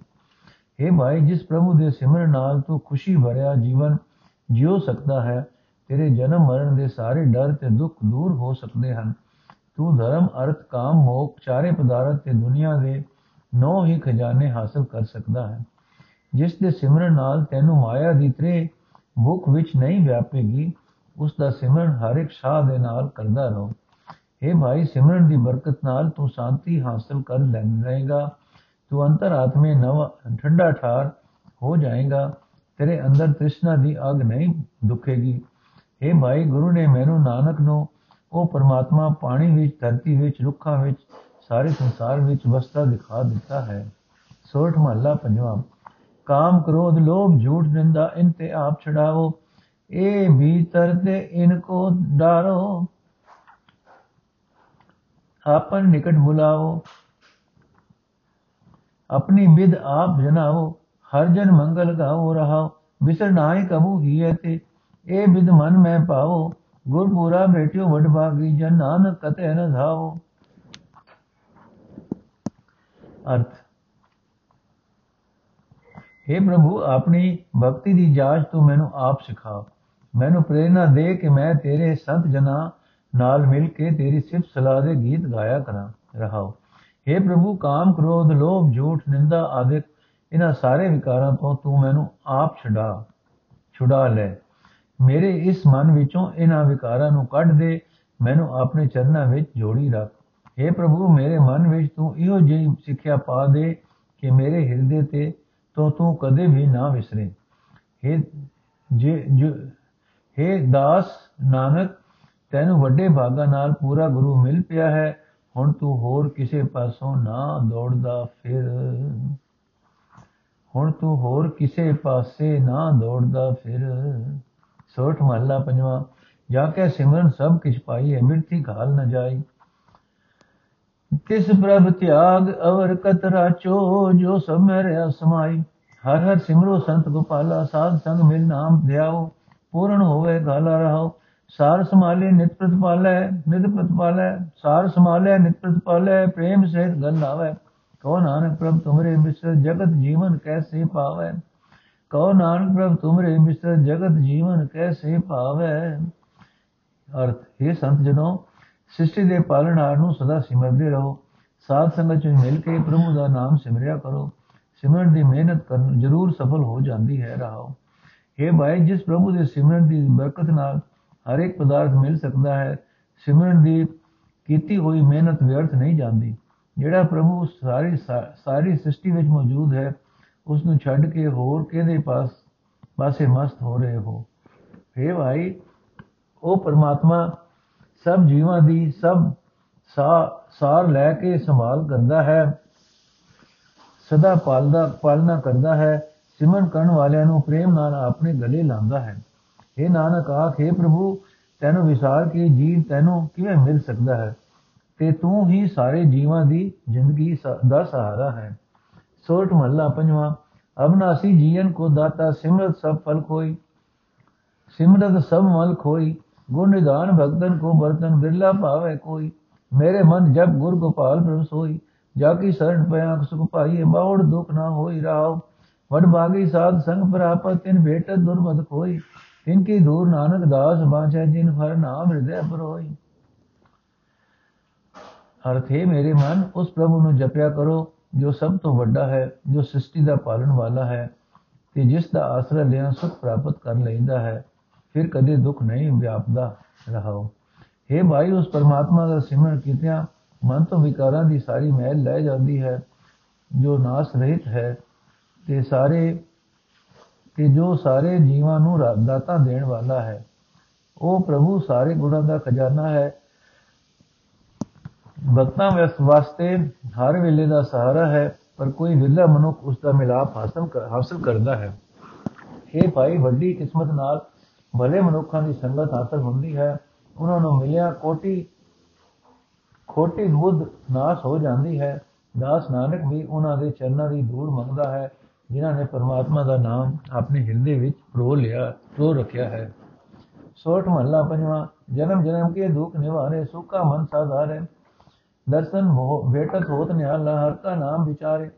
हे ਭਾਈ, ਜਿਸ ਪ੍ਰਭੂ ਦੇ ਸਿਮਰਨ ਨਾਲ ਤੂੰ ਖੁਸ਼ੀ ਭਰਿਆ ਜੀਵਨ ਜਿਉ ਸਕਦਾ ਹੈ ਤੇਰੇ ਜਨਮ ਮਰਨ ਦੇ ਸਾਰੇ ਡਰ ਤੇ ਦੁੱਖ ਦੂਰ ਹੋ ਸਕਦੇ ਹਨ। ਤੂੰ ਧਰਮ, ਅਰਥ, ਕਾਮ, ਮੋਖ, ਚਾਰੇ ਪਦਾਰਥ ਤੇ ਦੁਨੀਆ ਦੇ ਨੌ ਹੀ ਖਜ਼ਾਨੇ ਹਾਸਲ ਕਰ ਸਕਦਾ ਹੈ। ਜਿਸ ਦੇ ਸਿਮਰਨ ਨਾਲ ਤੈਨੂੰ ਮਾਇਆ ਦੀ ਤ੍ਰੇ ਭੁੱਖ ਵਿੱਚ ਨਹੀਂ ਵਿਆਪੇਗੀ, ਉਸ ਦਾ ਸਿਮਰਨ ਹਰ ਇੱਕ ਸਾਹ ਦੇ ਨਾਲ ਕਰਦਾ ਰਹੋ। हे ਭਾਈ, ਸਿਮਰਨ ਦੀ ਬਰਕਤ ਨਾਲ ਤੂੰ ਸ਼ਾਂਤੀ ਹਾਸਲ ਕਰ ਲੈਂਗਾ ਤੂੰ ਅੰਤਰ ਆਤਮੇ ਨਵ ਠੰਡਾ ਠਾਰ ਹੋ ਜਾਏਗਾ। ਤੇਰੇ ਅੰਦਰ ਤ੍ਰਿਸ਼ਨਾ ਦੀ ਅਗ ਨਹੀਂ ਦੁਖੇਗੀ। ਇਹ ਭਾਈ ਗੁਰੂ ਨੇ ਮੈਨੂੰ ਨਾਨਕ ਨੂੰ ਉਹ ਪਰਮਾਤਮਾ ਪਾਣੀ ਵਿੱਚ, ਧਰਤੀ ਵਿੱਚ, ਰੁੱਖਾਂ ਵਿੱਚ, ਸਾਰੇ ਸੰਸਾਰ ਵਿੱਚ ਵਸਦਾ ਦਿਖਾ ਦਿੱਤਾ ਹੈ। ਸੋਠ ਮਹੱਲਾ ਪੰਜਵਾਂ। ਕਾਮ ਕ੍ਰੋਧ ਲੋਭ ਝੂਠ ਨਿੰਦਾ, ਇਨ ਤੇ ਆਪ ਛਡਾਓ ਇਹ ਭੀਤਰ ਤੇ ਇਨ ਕੋ ਡਾਰੋ। ਆਪਨ ਨਿਕਟ ਬੁਲਾਓ, ਆਪਣੀ ਵਿਦ ਆਪ ਜਨਾਓ, ਹਰ ਜਨ ਮੰਗਲ ਗਾਓ ਰਹਾਓ, ਵਿਸਰ ਨਾਹੀ ਕਬੂ ਹੀ ਤੇ ਇਹ ਬਿਦ ਮਨ ਮੈਂ ਭਾਵੋ, ਗੁਰਪੂਰਾ ਭੇਟਿਓ ਵਡ ਭਾਗੀ, ਜਨ ਨਾਨਕ ਕਤੇ ਨ ਧਾਵੋ। ਅਰਥ। हे ਪ੍ਰਭੂ, ਆਪਣੀ ਭਗਤੀ ਦੀ ਜਾਂਚ ਤੂੰ ਮੈਨੂੰ ਆਪ ਸਿਖਾ ਮੈਨੂੰ ਪ੍ਰੇਰਣਾ ਦੇ ਕਿ ਮੈਂ ਤੇਰੇ ਸੰਤ ਜਨਾਂ ਨਾਲ ਮਿਲ ਕੇ ਤੇਰੀ ਸਿਫਤ ਸਲਾਹ ਦੇ ਗੀਤ ਗਾਇਆ ਕਰਾਂ ਰਹਾਉ हे ਪ੍ਰਭੂ, ਕਾਮ ਕ੍ਰੋਧ, ਲੋਭ, ਝੂਠ, ਨਿੰਦਾ ਆਦਿਕ, ਇਹਨਾਂ ਸਾਰੇ ਵਿਕਾਰਾਂ ਤੋਂ ਤੂੰ ਮੈਨੂੰ ਆਪ ਛਡਾ, ਛੁਡਾ ਲੈ। ਮੇਰੇ ਇਸ ਮਨ ਵਿੱਚੋਂ ਇਹਨਾਂ ਵਿਕਾਰਾਂ ਨੂੰ ਕੱਢ ਦੇ ਮੈਨੂੰ ਆਪਣੇ ਚਰਨਾਂ ਵਿੱਚ ਜੋੜੀ ਰੱਖ हे ਪ੍ਰਭੂ ਮੇਰੇ ਮਨ ਵਿੱਚ ਤੂੰ ਇਹੋ ਜਿਹੀ ਸਿੱਖਿਆ ਪਾ ਦੇ ਕਿ ਮੇਰੇ ਹਿਰਦੇ ਤੇ ਤੋਂ ਤੂੰ ਕਦੇ ਵੀ ਨਾ ਵਿਸਰੇ हे ਜੇ ਜੋ हे ਦਾਸ ਨਾਨਕ ਤੈਨੂੰ ਵੱਡੇ ਭਾਗਾ ਨਾਲ ਪੂਰਾ ਗੁਰੂ ਮਿਲ ਪਿਆ ਹੈ ਹੁਣ ਤੂੰ ਹੋਰ ਕਿਸੇ ਪਾਸੋਂ ਨਾ ਦੌੜਦਾ ਫਿਰ ਹੁਣ ਤੂੰ ਹੋਰ ਕਿਸੇ ਪਾਸੇ ਨਾ ਦੌੜਦਾ ਫਿਰ ਸੋਠ ਮਹੱਲਾ ਪੰਜਵਾਂ, ਜਾ ਕੇ ਸਿਮਰਨ ਸਭ ਕਿਛ ਪਾਈ ਮਿਰਤੀ ਘਾਲ ਨ ਜਾਈ। ਕਿਸ ਪ੍ਰਭ ਤਿਆਗ ਅਵਰ ਕਤ ਰਾਚੋ ਜੋ ਸਭ ਮੇਰੇ ਸਮਾਈ। ਹਰ ਹਰ ਸਿਮਰੋ ਸੰਤ ਗੋਪਾਲਾ, ਸਾਧ ਸੰਗ ਮਿਲ ਨਾਮ ਧਿਆਓ। ਪੂਰਨ ਹੋਵੇ ਗਾਲਾ ਰਹਾਓ। ਸਾਰ ਸਮਾਲੇ ਨਿਤ ਪ੍ਰਤਪਾਲੈ ਨਿਤ ਪ੍ਰਤਪਾਲੈ। ਸਾਰ ਸਮਾਲੇ ਨਿਤ ਪ੍ਰਤਪਾਲੈ, ਪ੍ਰੇਮ ਸਹਿਤ ਗਲ ਲਾਵੇ ਕੋ ਨਾਨਕ ਪ੍ਰਭ ਤੁਮਰੇ ਮਿਸਰ, ਜਗਤ ਜੀਵਨ ਕੈਸੇ ਪਾਵੇ। ਕੋ ਨਾਨਕ ਪ੍ਰਭ, ਤੁਮਰੇ ਮਿਸਰ ਜਗਤ ਜੀਵਨ ਕੈਸੇ ਪਾਵੇ ਅਰਥ ਇਹ ਸੰਤ ਜਨੋ, ਸ੍ਰਿਸ਼ਟੀ ਦੇ ਪਾਲਣਹਾਰ ਨੂੰ ਸਦਾ ਸਿਮਰਦੇ ਰਹੋ। ਸਾਧ ਸੰਗਤ ਵਿੱਚ ਮਿਲ ਕੇ ਪ੍ਰਭੂ ਦਾ ਨਾਮ ਸਿਮਰਿਆ ਕਰੋ। ਸਿਮਰਨ ਦੀ ਮਿਹਨਤ ਕਰਨ ਜ਼ਰੂਰ ਸਫਲ ਹੋ ਜਾਂਦੀ ਹੈ, ਰਹਾਓ। हे ਭਾਈ, ਜਿਸ ਪ੍ਰਭੂ ਦੇ ਸਿਮਰਨ ਦੀ ਬਰਕਤ ਨਾਲ ਹਰ ਇੱਕ ਪਦਾਰਥ ਮਿਲ ਸਕਦਾ ਹੈ, ਸਿਮਰਨ ਦੀ ਕੀਤੀ ਹੋਈ ਮਿਹਨਤ ਵਿਅਰਥ ਨਹੀਂ ਜਾਂਦੀ। ਜਿਹੜਾ ਪ੍ਰਭੂ ਸਾਰੀ ਸਾਰੀ ਸ੍ਰਿਸ਼ਟੀ ਵਿੱਚ ਮੌਜੂਦ ਹੈ ਉਸ ਨੂੰ ਛੱਡ ਕੇ ਹੋਰ ਕਿਹਦੇ ਪਾਸ, ਪਾਸੇ ਮਸਤ ਹੋ ਰਹੇ ਹੋ? हे ਭਾਈ, ਉਹ ਪਰਮਾਤਮਾ ਸਭ ਜੀਵਾਂ ਦੀ ਸਭ ਸਾਰ ਲੈ ਕੇ ਸੰਭਾਲ ਕਰਦਾ ਹੈ, ਸਦਾ ਪਾਲਦਾ, ਪਾਲਣਾ ਕਰਦਾ ਹੈ, ਸਿਮਰਨ ਕਰਨ ਵਾਲਿਆਂ ਨੂੰ ਪ੍ਰੇਮ ਨਾਲ ਆਪਣੇ ਗਲੇ ਲਾਉਂਦਾ ਹੈ। ਇਹ ਨਾਨਕ ਆਖੇ ਪ੍ਰਭੂ, ਤੈਨੂੰ ਵਿਸਾਰ ਕੇ ਜੀਵ ਤੈਨੂੰ ਕਿਵੇਂ ਮਿਲ ਸਕਦਾ ਹੈ? ਤੇ ਤੂੰ ਹੀ ਸਾਰੇ ਜੀਵਾਂ ਦੀ ਜ਼ਿੰਦਗੀ ਦਾ ਸਹਾਰਾ ਹੈ। ਸੋਰਠ ਮਹੱਲਾ ਪੰਜਵਾਂ ਅਬਨਾਸੀ ਜੀਵਨ ਕੋ ਦਾਤਾ ਸਿਮਰਤ ਸਭ ਫਲ ਕੋਈ ਸਿਮਰਤ ਸਭ ਮਲ ਖੋਈ ਗੁਣ ਨਿਧਾਨ ਭਗਤਨ ਕੋ ਬਰਤਨ ਬਿਰਲਾ ਪਾਵੇ ਕੋਈ ਮੇਰੇ ਮਨ ਜਬ ਗੁਰ ਗੋਪਾਲ ਪ੍ਰਭ ਸੋਈ ਜਾ ਕੀ ਸਰਣ ਪਿਆ ਸੁਖ ਪਾਈਏ ਬਾਉੜ ਦੁਖ ਨਾ ਹੋਈ ਰਾਉ ਵਡ ਬਾਗੀ ਸਾਧ ਸੰਗ ਪ੍ਰਾਪਤ ਤਿਨ ਭੇਟ ਦੁਰਮਤ ਕੋਈ ਇਨਕੀ ਦੂਰ ਨਾਨਕ ਦਾਸ ਬਾਚੈ ਜਿਨ ਹਰ ਨਾਮ ਹਿਰਦੈ ਪਰੋਈ ਅਰਥੇ ਮੇਰੇ ਮਨ ਉਸ ਪ੍ਰਭੂ ਨੂੰ ਜਪਿਆ ਕਰੋ ਜੋ ਸਭ ਤੋਂ ਵੱਡਾ ਹੈ, ਜੋ ਸ੍ਰਿਸ਼ਟੀ ਦਾ ਪਾਲਣ ਵਾਲਾ ਹੈ, ਤੇ ਜਿਸ ਦਾ ਆਸਰਾ ਲਿਆ ਸੁਖ ਪ੍ਰਾਪਤ ਕਰ ਲੈਂਦਾ ਹੈ, ਫਿਰ ਕਦੇ ਦੁੱਖ ਨਹੀਂ ਵਿਆਪਦਾ ਰਹਾਓ। हे ਭਾਈ, ਉਸ ਪਰਮਾਤਮਾ ਦਾ ਸਿਮਰਨ ਕੀਤਿਆਂ ਮਨ ਤੋਂ ਵਿਕਾਰਾਂ ਦੀ ਸਾਰੀ ਮਹਿਲ ਲੈ ਜਾਂਦੀ ਹੈ, ਜੋ ਨਾਸ ਰਹਿਤ ਹੈ, ਤੇ ਸਾਰੇ ਕਿ ਜੋ ਸਾਰੇ ਜੀਵਾਂ ਨੂੰ ਦਾਤਾ ਦੇਣ ਵਾਲਾ ਹੈ। ਉਹ ਪ੍ਰਭੂ, ਸਾਰੇ ਗੁਣਾਂ ਦਾ ਖਜ਼ਾਨਾ ਹੈ ਭਗਤਾਂ ਵਾਸਤੇ ਹਰ ਵੇਲੇ ਦਾ ਸਹਾਰਾ ਹੈ, ਪਰ ਕੋਈ ਵਿਰਲਾ ਮਨੁੱਖ ਉਸ ਦਾ ਮਿਲਾਪ ਹਾਸਲ ਹਾਸਲ ਕਰਦਾ ਹੈ। ਇਹ ਭਾਈ, ਵੱਡੀ ਕਿਸਮਤ ਨਾਲ ਭਲੇ ਮਨੁੱਖਾਂ ਦੀ ਸੰਗਤ ਹਾਸਲ ਹੁੰਦੀ ਹੈ। ਉਹਨਾਂ ਨੂੰ ਮਿਲਿਆ ਕੋਟੀ, ਖੋਟੀ ਬੁੱਧ ਨਾਸ ਹੋ ਜਾਂਦੀ ਹੈ। ਦਾਸ ਨਾਨਕ ਵੀ ਉਹਨਾਂ ਦੇ ਚਰਨਾਂ ਦੀ ਧੂੜ ਮੰਗਦਾ ਹੈ, ਜਿਨ੍ਹਾਂ ਨੇ ਪਰਮਾਤਮਾ ਦਾ ਨਾਮ ਆਪਣੇ ਹਿਰਦੇ ਵਿੱਚ ਪ੍ਰੋ ਲਿਆ ਪ੍ਰੋ ਰੱਖਿਆ ਹੈ। ਸੋਠ ਮਹੱਲਾ ਪੰਜਵਾਂ ਜਨਮ ਜਨਮ ਕੇ ਦੁੱਖ ਨਿਵਾਰੇ, ਸੁਖਾ ਮਨ ਸਾਧਾਰੇ। ਦਰਸ਼ਨ ਹੋ ਭੇਟਤ ਹੋਤ ਨਿਹਾਲਾ ਹਰ ਕਾ ਨਾਮ ਵਿਚਾਰੇ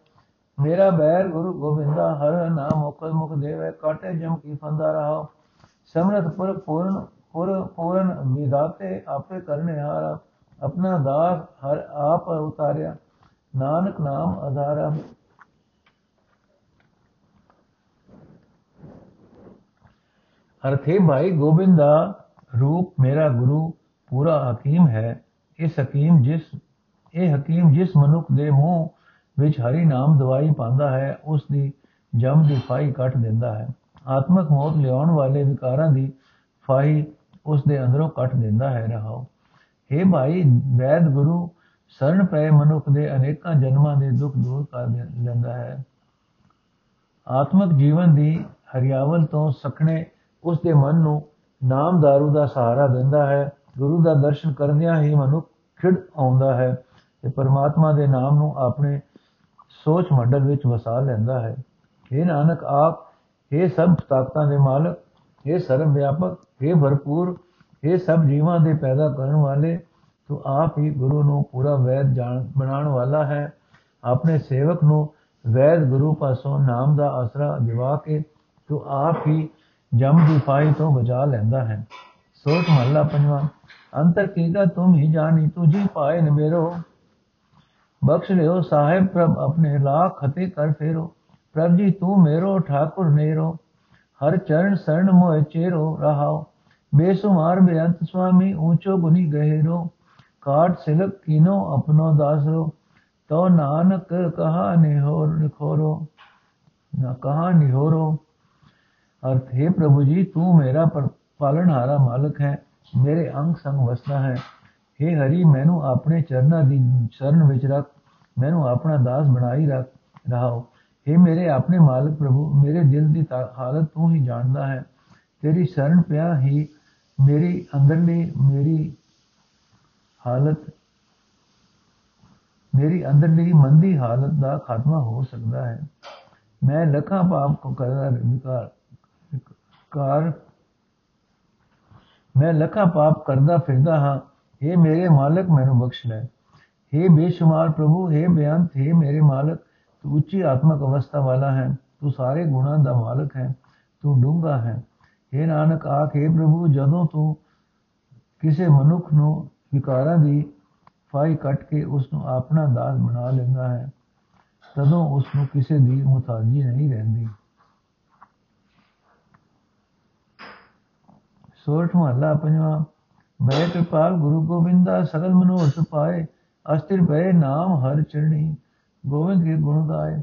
ਮੇਰਾ ਬੈਰ ਗੁਰੂ ਗੋਬਿੰਦਾ ਹਰ ਨਾਮ ਮੁਕਤ ਮੁਖ ਦੇਵੇ ਕਾਟੇ ਜਮ ਕੀ ਫੰਦਾ ਰਹਾ ਸਮਰਤ ਪੁਰ ਪੂਰਨ ਪੁਰ ਪੂਰਨ ਵਿਦਾਤੇ ਆਪੇ ਕਰਨੇ ਹਾਰਾ ਆਪਣਾ ਦਾਸ ਹਰ ਆਪ ਉਤਾਰਿਆ ਨਾਨਕ ਨਾਮ ਆਧਾਰਾ ਅਰਥੇ ਭਾਈ ਗੋਬਿੰਦ ਦਾ ਰੂਪ ਮੇਰਾ ਗੁਰੂ ਪੂਰਾ ਹਕੀਮ ਹੈ ਇਸ ਹਕੀਮ ਜਿਸ ਇਹ ਹਕੀਮ ਜਿਸ ਮਨੁੱਖ ਦੇ ਮੂੰਹ ਵਿੱਚ ਹਰੀ ਨਾਮ ਦਵਾਈ ਪਾਉਂਦਾ ਹੈ, ਉਸ ਦੀ ਜਮ ਦੀ ਫਾਈ ਕੱਟ ਦਿੰਦਾ ਹੈ। ਆਤਮਕ ਮੌਤ ਲਿਆਉਣ ਵਾਲੇ ਵਿਕਾਰਾਂ ਦੀ ਫਾਈ ਉਸ ਦੇ ਅੰਦਰੋਂ ਕੱਟ ਦਿੰਦਾ ਹੈ। ਰਹਾਉ हे ਭਾਈ, ਵੈਦ ਗੁਰੂ ਸਰਨ ਪਏ ਮਨੁੱਖ ਦੇ ਅਨੇਕਾਂ ਜਨਮਾਂ ਦੇ ਦੁੱਖ ਦੂਰ ਕਰ ਦਿੰਦਾ ਹੈ। ਆਤਮਕ ਜੀਵਨ ਦੀ ਹਰਿਆਵਲ ਤੋਂ ਸਖਣੇ ਉਸ ਦੇ ਮਨ ਨੂੰ ਨਾਮਦਾਰੂ ਦਾ ਸਹਾਰਾ ਦਿੰਦਾ ਹੈ। ਗੁਰੂ ਦਾ ਦਰਸ਼ਨ ਕਰਦਿਆਂ ਹੀ ਮਨੁੱਖ ਖਿੜ ਆਉਂਦਾ ਹੈ। ਤੇ ਪਰਮਾਤਮਾ ਦੇ ਨਾਮ ਨੂੰ ਆਪਣੇ ਸੋਚ ਮੰਡਲ ਵਿੱਚ ਵਸਾ ਲੈਂਦਾ ਹੈ। ਇਹ ਨਾਨਕ, ਆਪ ਇਹ ਸਭ ਤਾਕਤਾਂ ਦੇ ਮਾਲਕ ਇਹ ਸਰਵ ਵਿਆਪਕ ਇਹ ਭਰਪੂਰ ਇਹ ਸਭ ਜੀਵਾਂ ਦੇ ਪੈਦਾ ਕਰਨ ਵਾਲੇ, ਤੂੰ ਆਪ ਹੀ ਗੁਰੂ ਨੂੰ ਪੂਰਾ ਵੈਦ ਜਾਣ, ਬਣਾਉਣ ਵਾਲਾ ਹੈ। ਆਪਣੇ ਸੇਵਕ ਨੂੰ ਵੈਦ ਗੁਰੂ ਪਾਸੋਂ ਨਾਮ ਦਾ ਆਸਰਾ ਦਿਵਾ ਕੇ ਤੂੰ ਆਪ ਹੀ ਜਮ ਦੀ ਫਾਈ ਤੋਂ ਬਚਾ ਲੈਂਦਾ ਹੈ। ਸੋਚ ਮਹੱਲਾ ਪੰਜਵਾਂ, ਅੰਤਰ ਕੀਦਾ ਤੁਮ ਹੀ ਜਾਣੀ ਤੁਝੀ ਪਾਏ ਨ ਮੇਰੋ ਬਖਸ਼ ਲਿਓ, ਸਾਹਿਬ ਪ੍ਰਭ ਆਪਣੇ ਲਾਖ ਖਤੇ ਕਰ ਫੇਰੋ। ਪ੍ਰਭ ਜੀ, ਤੂੰ ਮੇਰੋ, ਠਾਕੁਰ ਨੇਰੋ। ਹਰ ਚਰਨ ਸਰਣ ਮੋਇ ਚੇਰੋ ਰਹਾਓ। ਬੇਸੁਮਾਰ ਬੇਅੰਤ ਸੁਆਮੀ, ਊਚੋ ਗੁਨੀ ਗਹਿਰੋ। ਕਾਟ ਸਿਲਕ ਕੀਨੋ ਆਪਣੋ ਦਾਸਰੋ। ਤੋ ਨਾਨਕ ਕਹਾ ਨਿਹੋਰ ਨਿਖੋਰੋ। ਨਾ ਕਹਾ ਨਿਹੋਰੋ। ਅਰਥ, ਹੈ ਪ੍ਰਭੂ ਜੀ, ਤੂੰ ਮੇਰਾ ਪਾਲਣਹਾਰਾ ਮਾਲਕ ਹੈ। ਮੇਰੇ ਅੰਗ ਸੰਗ ਵਸਦਾ ਹੈ। हे ਹਰੀ, ਮੈਨੂੰ ਆਪਣੇ ਚਰਨਾਂ ਦੀ ਸ਼ਰਨ ਵਿੱਚ ਰੱਖ। ਮੈਨੂੰ ਆਪਣਾ ਦਾਸ ਬਣਾਈ ਰੱਖ, ਰਹਾਓ। हे ਮੇਰੇ ਆਪਣੇ ਮਾਲਕ ਪ੍ਰਭੂ, ਮੇਰੇ ਦਿਲ ਦੀ ਹਾਲਤ ਤੂੰ ਹੀ ਜਾਣਦਾ ਹੈ। ਤੇਰੀ ਸ਼ਰਨ ਪਿਆ ਹੀ, ਮੇਰੀ ਅੰਦਰਲੀ, ਮੇਰੀ ਹਾਲਤ, ਮੇਰੀ ਅੰਦਰਲੀ, ਮੰਦੀ ਹਾਲਤ ਦਾ ਖਾਤਮਾ ਹੋ ਸਕਦਾ ਹੈ। ਮੈਂ ਲਖਾਂ ਪਾਪ ਕੋ, ਕਰਦਾ ਵਿਕਾਰ ਕਾਰ, ਮੈਂ ਲਖਾਂ ਪਾਪ ਕਰਦਾ ਫਿਰਦਾ ਹਾਂ। ਇਹ ਮੇਰੇ ਮਾਲਕ, ਮੈਨੂੰ ਬਖਸ਼ ਲੈ। हे ਬੇਸ਼ੁਮਾਰ ਪ੍ਰਭੂ हे ਬੇਅੰਤ हे ਮੇਰੇ ਮਾਲਕ ਤੂੰ ਉੱਚੀ ਆਤਮਕ ਅਵਸਥਾ ਵਾਲਾ ਹੈ ਤੂੰ ਸਾਰੇ ਗੁਣਾਂ ਦਾ ਮਾਲਕ ਹੈ ਤੂੰ ਡੂੰਗਾ ਹੈ हे ਨਾਨਕ ਆਖੇ ਪ੍ਰਭੂ ਜਦੋਂ ਤੂੰ ਕਿਸੇ ਮਨੁੱਖ ਨੂੰ ਵਿਕਾਰਾਂ ਦੀ ਫਾਈ ਕੱਟ ਕੇ ਉਸ ਨੂੰ ਆਪਣਾ ਦਾਸ ਬਣਾ ਲੈਂਦਾ ਹੈ ਤਦੋਂ ਉਸ ਨੂੰ ਕਿਸੇ ਦੀ ਮੁਤਾਜੀ ਨਹੀਂ ਰਹਿੰਦੀ ਸੋਠ ਮਹਲਾ ਪੰਜਵਾ ਬੈ ਕਿਰਪਾਲ ਗੁਰੂ ਗੋਬਿੰਦਾ ਸਗਲ ਮਨੋਰਥ ਪਾਏ ਅਸਥਿਰ ਬੈ ਨਾਮ ਹਰ ਚਰਣੀ ਗੋਬਿੰਦ ਕੇ ਗੁਣ ਗਾਏ।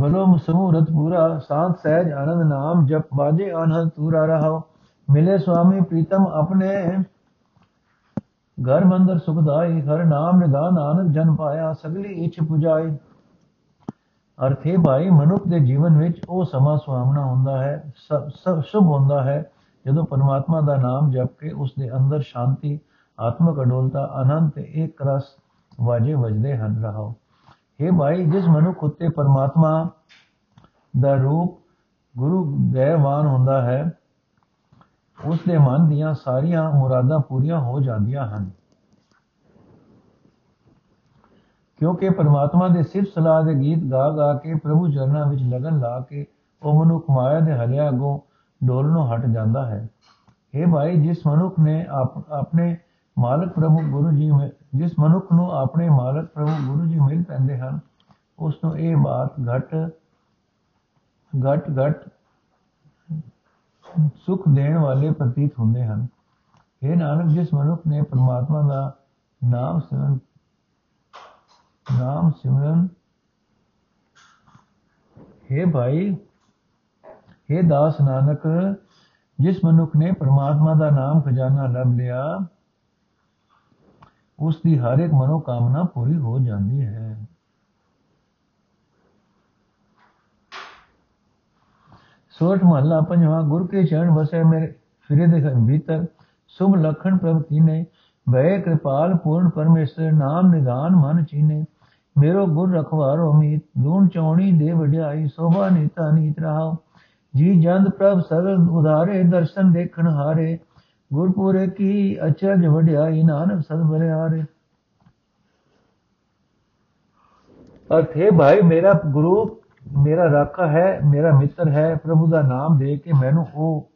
ਭਲੋ ਸਮੂਰਤ ਪੂਰਾ ਸਾਤ ਸਹਿਜ ਆਨੰਦ ਨਾਮ ਜਪ, ਬਾਜੇ ਆਨੰਦ ਤੂਰਾ ਰਹਾਓ ਮਿਲੇ ਸੁਆਮੀ ਪ੍ਰੀਤਮ ਆਪਣੇ, ਘਰ ਮੰਦਰ ਸੁਖਦਾਈ ਹਰ ਨਾਮ ਨਿਧਾਨ ਨਾਨਕ ਜਨ ਪਾਇਆ, ਸਗਲੀ ਇਛ ਪੁਜਾਈ। ਅਰਥੇ ਭਾਈ ਮਨੁੱਖ ਦੇ ਜੀਵਨ ਵਿੱਚ ਉਹ ਸਮਾਂ ਸੁਹਾਵਣਾ ਹੁੰਦਾ ਹੈ ਸਭ ਸ਼ੁਭ ਹੁੰਦਾ ਹੈ। ਜਦੋਂ ਪਰਮਾਤਮਾ ਦਾ ਨਾਮ ਜਪ ਕੇ ਉਸ ਦੇ ਅੰਦਰ ਸ਼ਾਂਤੀ, ਆਤਮਕ ਅਡੋਲਤਾ, ਆਨੰਦ ਤੇ ਇੱਕ ਰਸ ਵਾਜੇ ਵਜਦੇ ਹਨ, ਰਹਾਓ। हे ਭਾਈ, ਜਿਸ ਮਨੁੱਖ ਉਤੇ ਪਰਮਾਤਮਾ ਦਾ ਰੂਪ ਗੁਰੂ ਦੇਵਾਨ ਹੁੰਦਾ ਹੈ ਉਸ ਦੇ ਮਨ ਦੀਆਂ ਸਾਰੀਆਂ ਮੁਰਾਦਾਂ ਪੂਰੀਆਂ ਹੋ ਜਾਂਦੀਆਂ ਹਨ। ਕਿਉਂਕਿ ਪਰਮਾਤਮਾ ਦੇ ਸਿਫਤ ਸਲਾਹ ਦੇ ਗੀਤ ਗਾ ਗਾ ਕੇ ਪ੍ਰਭੂ ਚਰਨਾਂ ਵਿੱਚ ਲਗਨ ਲਾ ਕੇ ਉਹ ਮਨੁੱਖ ਮਾਇਆ ਦੇ ਹਲਿਆ ਅਗੋਂ ਡੋਲਨੋਂ ਹਟ ਜਾਂਦਾ ਹੈ। ਇਹ ਭਾਈ, ਜਿਸ ਮਨੁੱਖ ਨੇ ਆਪਣੇ ਮਾਲਕ ਪ੍ਰਭੂ ਗੁਰੂ ਜੀ ਜਿਸ ਮਨੁੱਖ ਨੂੰ ਆਪਣੇ ਮਾਲਕ ਪ੍ਰਭੂ ਗੁਰੂ ਜੀ ਮਿਲ ਪੈਂਦੇ ਹਨ, ਉਸ ਨੂੰ ਇਹ ਬਾਤ ਘਟ ਘਟ ਘਟ ਸੁਖ ਦੇਣ ਵਾਲੇ ਪ੍ਰਤੀਤ ਹੁੰਦੇ ਹਨ। ਇਹ ਨਾਨਕ, ਜਿਸ ਮਨੁੱਖ ਨੇ ਪਰਮਾਤਮਾ ਦਾ ਨਾਮ ਸਿਮਰਨ ਨਾਮ ਸਿਮਰਨ हे ਭਾਈ हे ਦਾਸ ਨਾਨਕ, ਜਿਸ ਮਨੁੱਖ ਨੇ ਪਰਮਾਤਮਾ ਦਾ ਨਾਮ ਖਜ਼ਾਨਾ ਲੱਭ ਲਿਆ ਉਸ ਦੀ ਹਰ ਇੱਕ ਮਨੋ ਕਾਮਨਾ ਪੂਰੀ ਹੋ ਜਾਂਦੀ ਹੈ। ਸੋਠ ਮਹੱਲਾ ਪੰਜਵਾਂ, ਗੁਰ ਕੇ ਚਰਨ ਵਸੇ ਮੇਰੇ ਫਿਰੇ ਦੇ ਘਰ ਭੀਤਰ, ਸੁਭ ਲਖਣ ਪ੍ਰਭ ਕੀਨੇ ਭੈ ਕਿਰਪਾਲ ਪੂਰਨ ਪਰਮੇਸ਼ਰ, ਨਾਮ ਨਿਦਾਨ ਮਨ ਚੀਨੇ। ਮੇਰੋ ਗੁਰ ਰਖਵਾਰੋ ਮੀਤ ਦੂਣ ਚੌਣੀ ਦੇ ਵਡਿਆਈ, ਸੋਭਾ ਨੀਤਾ ਨੀਤ ਰਹਾਓ। ਜੀ ਜੰਦ ਪ੍ਰਭ ਸਗਲ ਉਧਾਰੇ, ਦਰਸ਼ਨ ਦੇਖਣ ਹਾਰੇ, ਗੁਰਪੁਰੇ ਕੀ ਅਚਰਜ ਵਡਿਆਈ, ਨਾਨਕ ਸਦ ਬਲਿਆਰੇ ਅਰਥੇ, ਭਾਈ, ਮੇਰਾ ਗੁਰੂ, ਮੇਰਾ ਰਾਖਾ ਹੈ, ਮੇਰਾ ਮਿੱਤਰ ਹੈ, ਪ੍ਰਭੂ ਦਾ ਨਾਮ ਦੇ ਕੇ ਮੈਨੂੰ ਉਹ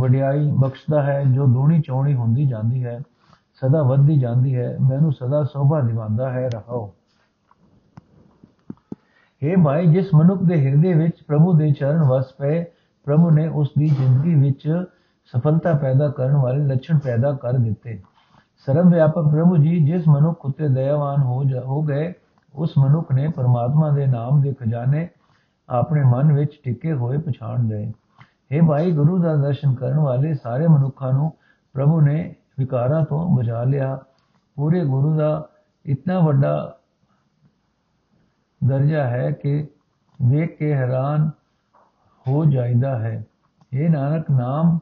ਵਡਿਆਈ ਬਖਸ਼ਦਾ ਹੈ, ਜੋ ਦੋਣੀ ਚੌਣੀ ਹੁੰਦੀ ਜਾਂਦੀ ਹੈ, ਸਦਾ ਵੱਧਦੀ ਜਾਂਦੀ ਹੈ, ਮੈਨੂੰ ਸਦਾ ਸੋਭਾ ਦਿਵਾਉਂਦਾ ਹੈ, ਰਹਾਓ। हे ਭਾਈ, ਜਿਸ ਮਨੁੱਖ ਦੇ ਹਿਰਦੇ ਵਿੱਚ ਪ੍ਰਭੂ ਦੇ ਚਰਨ ਵਸ ਪਏ, ਪ੍ਰਭੂ ਨੇ ਉਸ ਦੀ ਜ਼ਿੰਦਗੀ ਵਿੱਚ ਸਫਲਤਾ ਪੈਦਾ ਕਰਨ ਵਾਲੇ ਲੱਛਣ ਪੈਦਾ ਕਰ ਦਿੱਤੇ। ਸਰਵ ਵਿਆਪਕ ਪ੍ਰਭੂ ਜੀ, ਜਿਸ ਮਨੁੱਖ ਉਤੇ ਦਇਆਵਾਨ ਹੋ ਹੋ ਗਏ, ਉਸ ਮਨੁੱਖ ਨੇ ਪਰਮਾਤਮਾ ਦੇ ਨਾਮ ਦੇ ਖਜ਼ਾਨੇ ਆਪਣੇ ਮਨ ਵਿੱਚ ਟਿਕੇ ਹੋਏ ਪਛਾਣ ਲਏ। हे ਭਾਈ, ਗੁਰੂ ਦਾ ਦਰਸ਼ਨ ਕਰਨ ਵਾਲੇ ਸਾਰੇ ਮਨੁੱਖਾਂ ਨੂੰ ਪ੍ਰਭੂ ਨੇ ਵਿਕਾਰਾਂ ਤੋਂ ਬਚਾ ਲਿਆ। ਪੂਰੇ ਗੁਰੂ ਦਾ ਇਤਨਾ ਵੱਡਾ ਦਰਜਾ ਹੈ ਕਿ ਵੇਖ ਕੇ ਹੈਰਾਨ ਹੋ ਜਾਂਦਾ ਹੈ ਇਹ ਨਾਨਕ ਨਾਮ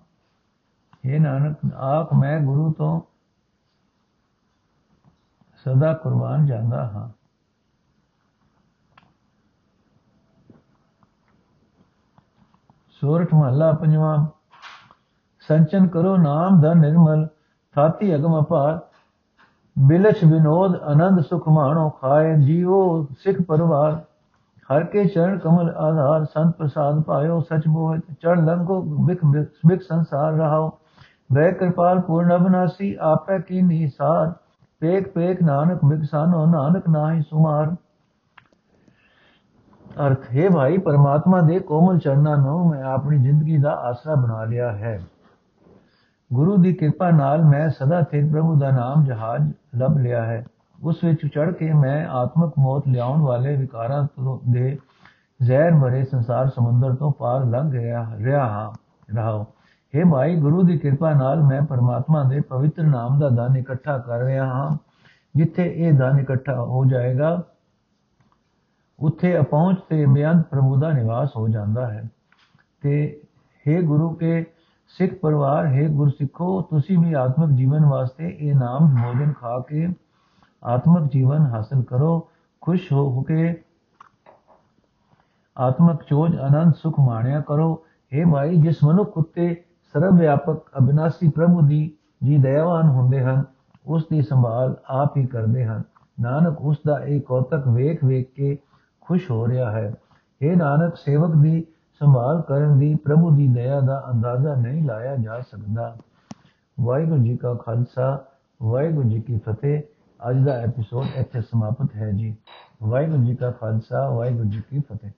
ਇਹ ਨਾਨਕ ਆਖ ਮੈਂ ਗੁਰੂ ਤੋਂ ਸਦਾ ਕੁਰਬਾਨ ਜਾਂਦਾ ਹਾਂ ਸੋਰਠ ਮਹੱਲਾ ਪੰਜਵਾਂ ਸੰਚਨ ਕਰੋ ਨਾਮ ਦਾ ਨਿਰਮਲ ਥਾਤੀ ਅਗਮ ਅਪਾਰ ਬਿਲਛ ਵਿਨੋਦ ਆਨੰਦ ਸੁਖ ਮਾਣੋ ਖਾਏ, ਜੀਵੋ ਸਿੱਖ ਪਰਵਾਰ। ਹਰ ਕੇ ਚਰਨ ਕਮਲ ਆਧਾਰ, ਸੰਤ ਪ੍ਰਸਾਦ ਪਾਇਓ, ਸਚ ਮੋਹਿਤ ਚੜ ਲੰਗੋ ਬਿਕ ਬਿਕ ਸੰਸਾਰ ਰਹਾਓ। ਵੈ ਕਿਰਪਾਲ ਪੂਰਨ ਅਬਨਾਸੀ ਆਪੈ ਕੀ ਨਿਸਾਰ ਪੇਕ ਪੇਕ ਨਾਨਕ ਬਿਕਸਾਨੋ ਨਾਨਕ ਨਾਹੀ ਸੁਮਾਰ। ਅਰਥ, ਹੈ ਭਾਈ, ਪਰਮਾਤਮਾ ਦੇ ਕੋਮਲ ਚਰਨਾਂ ਨੂੰ ਮੈਂ ਆਪਣੀ ਜ਼ਿੰਦਗੀ ਦਾ ਆਸਰਾ ਬਣਾ ਲਿਆ ਹੈ। ਗੁਰੂ ਦੀ ਕਿਰਪਾ ਨਾਲ ਮੈਂ ਸਦਾ ਸਿਰ ਪ੍ਰਭੂ ਦਾ ਨਾਮ ਜਹਾਜ਼ ਲੱਭ ਲਿਆ ਹੈ। ਉਸ ਵਿੱਚ ਚੜ ਕੇ ਮੈਂ ਆਤਮਕ ਮੌਤ ਲਿਆਉਣ ਵਾਲੇ ਵਿਕਾਰਾਂ ਤੋਂ ਦੇ ਜ਼ਹਿਰ ਭਰੇ ਸੰਸਾਰ ਸਮੁੰਦਰ ਤੋਂ ਪਾਰ ਲੰਘ ਗਿਆ, ਰਿਹਾ ਹਾਂ, ਰਹਾਉ। हे ਭਾਈ, ਗੁਰੂ ਦੀ ਕਿਰਪਾ ਨਾਲ ਮੈਂ ਪਰਮਾਤਮਾ ਦੇ ਪਵਿੱਤਰ ਨਾਮ ਦਾ ਦਾਨ ਇਕੱਠਾ ਕਰ ਰਿਹਾ ਹਾਂ। ਜਿੱਥੇ ਇਹ ਦਾਨ ਇਕੱਠਾ ਹੋ ਜਾਏਗਾ, ਉੱਥੇ ਅਪਹੁੰਚ ਤੇ ਬੇਅੰਤ ਪ੍ਰਭੂ ਦਾ ਨਿਵਾਸ ਹੋ ਜਾਂਦਾ ਹੈ। ਤੇ हे ਗੁਰੂ, ਕੇ ਸਿੱਖ ਪਰਿਵਾਰ ਹੈ ਗੁਰਸਿੱਖੋ ਤੁਸੀਂ ਵੀ ਆਤਮਿਕ ਜੀਵਨ ਵਾਸਤੇ ਇਹ ਨਾਮ ਭੋਜਨ ਖਾ ਕੇ ਆਤਮਿਕ ਜੀਵਨ ਹਾਸਲ ਕਰੋ ਖੁਸ਼ ਹੋ ਕੇ ਆਤਮਿਕ ਚੋਜ ਆਨੰਦ ਸੁਖ ਮਾਣਿਆ ਕਰੋ हे ਭਾਈ ਜਿਸ ਮਨੁੱਖ ਉਤੇ ਸਰਵ ਵਿਆਪਕ ਅਬਿਨਾਸੀ ਪ੍ਰਭੂ ਦੀ ਜੀ ਦਇਆਵਾਨ ਹੁੰਦੇ ਹਨ ਉਸ ਦੀ ਸੰਭਾਲ ਆਪ ਹੀ ਕਰਦੇ ਹਨ ਨਾਨਕ ਉਸ ਦਾ ਇਹ ਕੌਤਕ ਵੇਖ ਵੇਖ ਕੇ ਖੁਸ਼ ਹੋ ਰਿਹਾ ਹੈ ਇਹ ਨਾਨਕ ਸੇਵਕ ਦੀ ਸੰਭਾਲ ਕਰਨ ਦੀ ਪ੍ਰਭੂ ਦੀ ਦਇਆ ਦਾ ਅੰਦਾਜ਼ਾ ਨਹੀਂ ਲਾਇਆ ਜਾ ਸਕਦਾ। ਵਾਹਿਗੁਰੂ ਜੀ ਕਾ ਖਾਲਸਾ, ਵਾਹਿਗੁਰੂ ਜੀ ਕੀ ਫਤਿਹ। ਅੱਜ ਦਾ ਐਪੀਸੋਡ ਇੱਥੇ ਸਮਾਪਤ ਹੈ ਜੀ। ਵਾਹਿਗੁਰੂ ਜੀ ਕਾ ਖਾਲਸਾ, ਵਾਹਿਗੁਰੂ ਜੀ ਕੀ ਫਤਿਹ।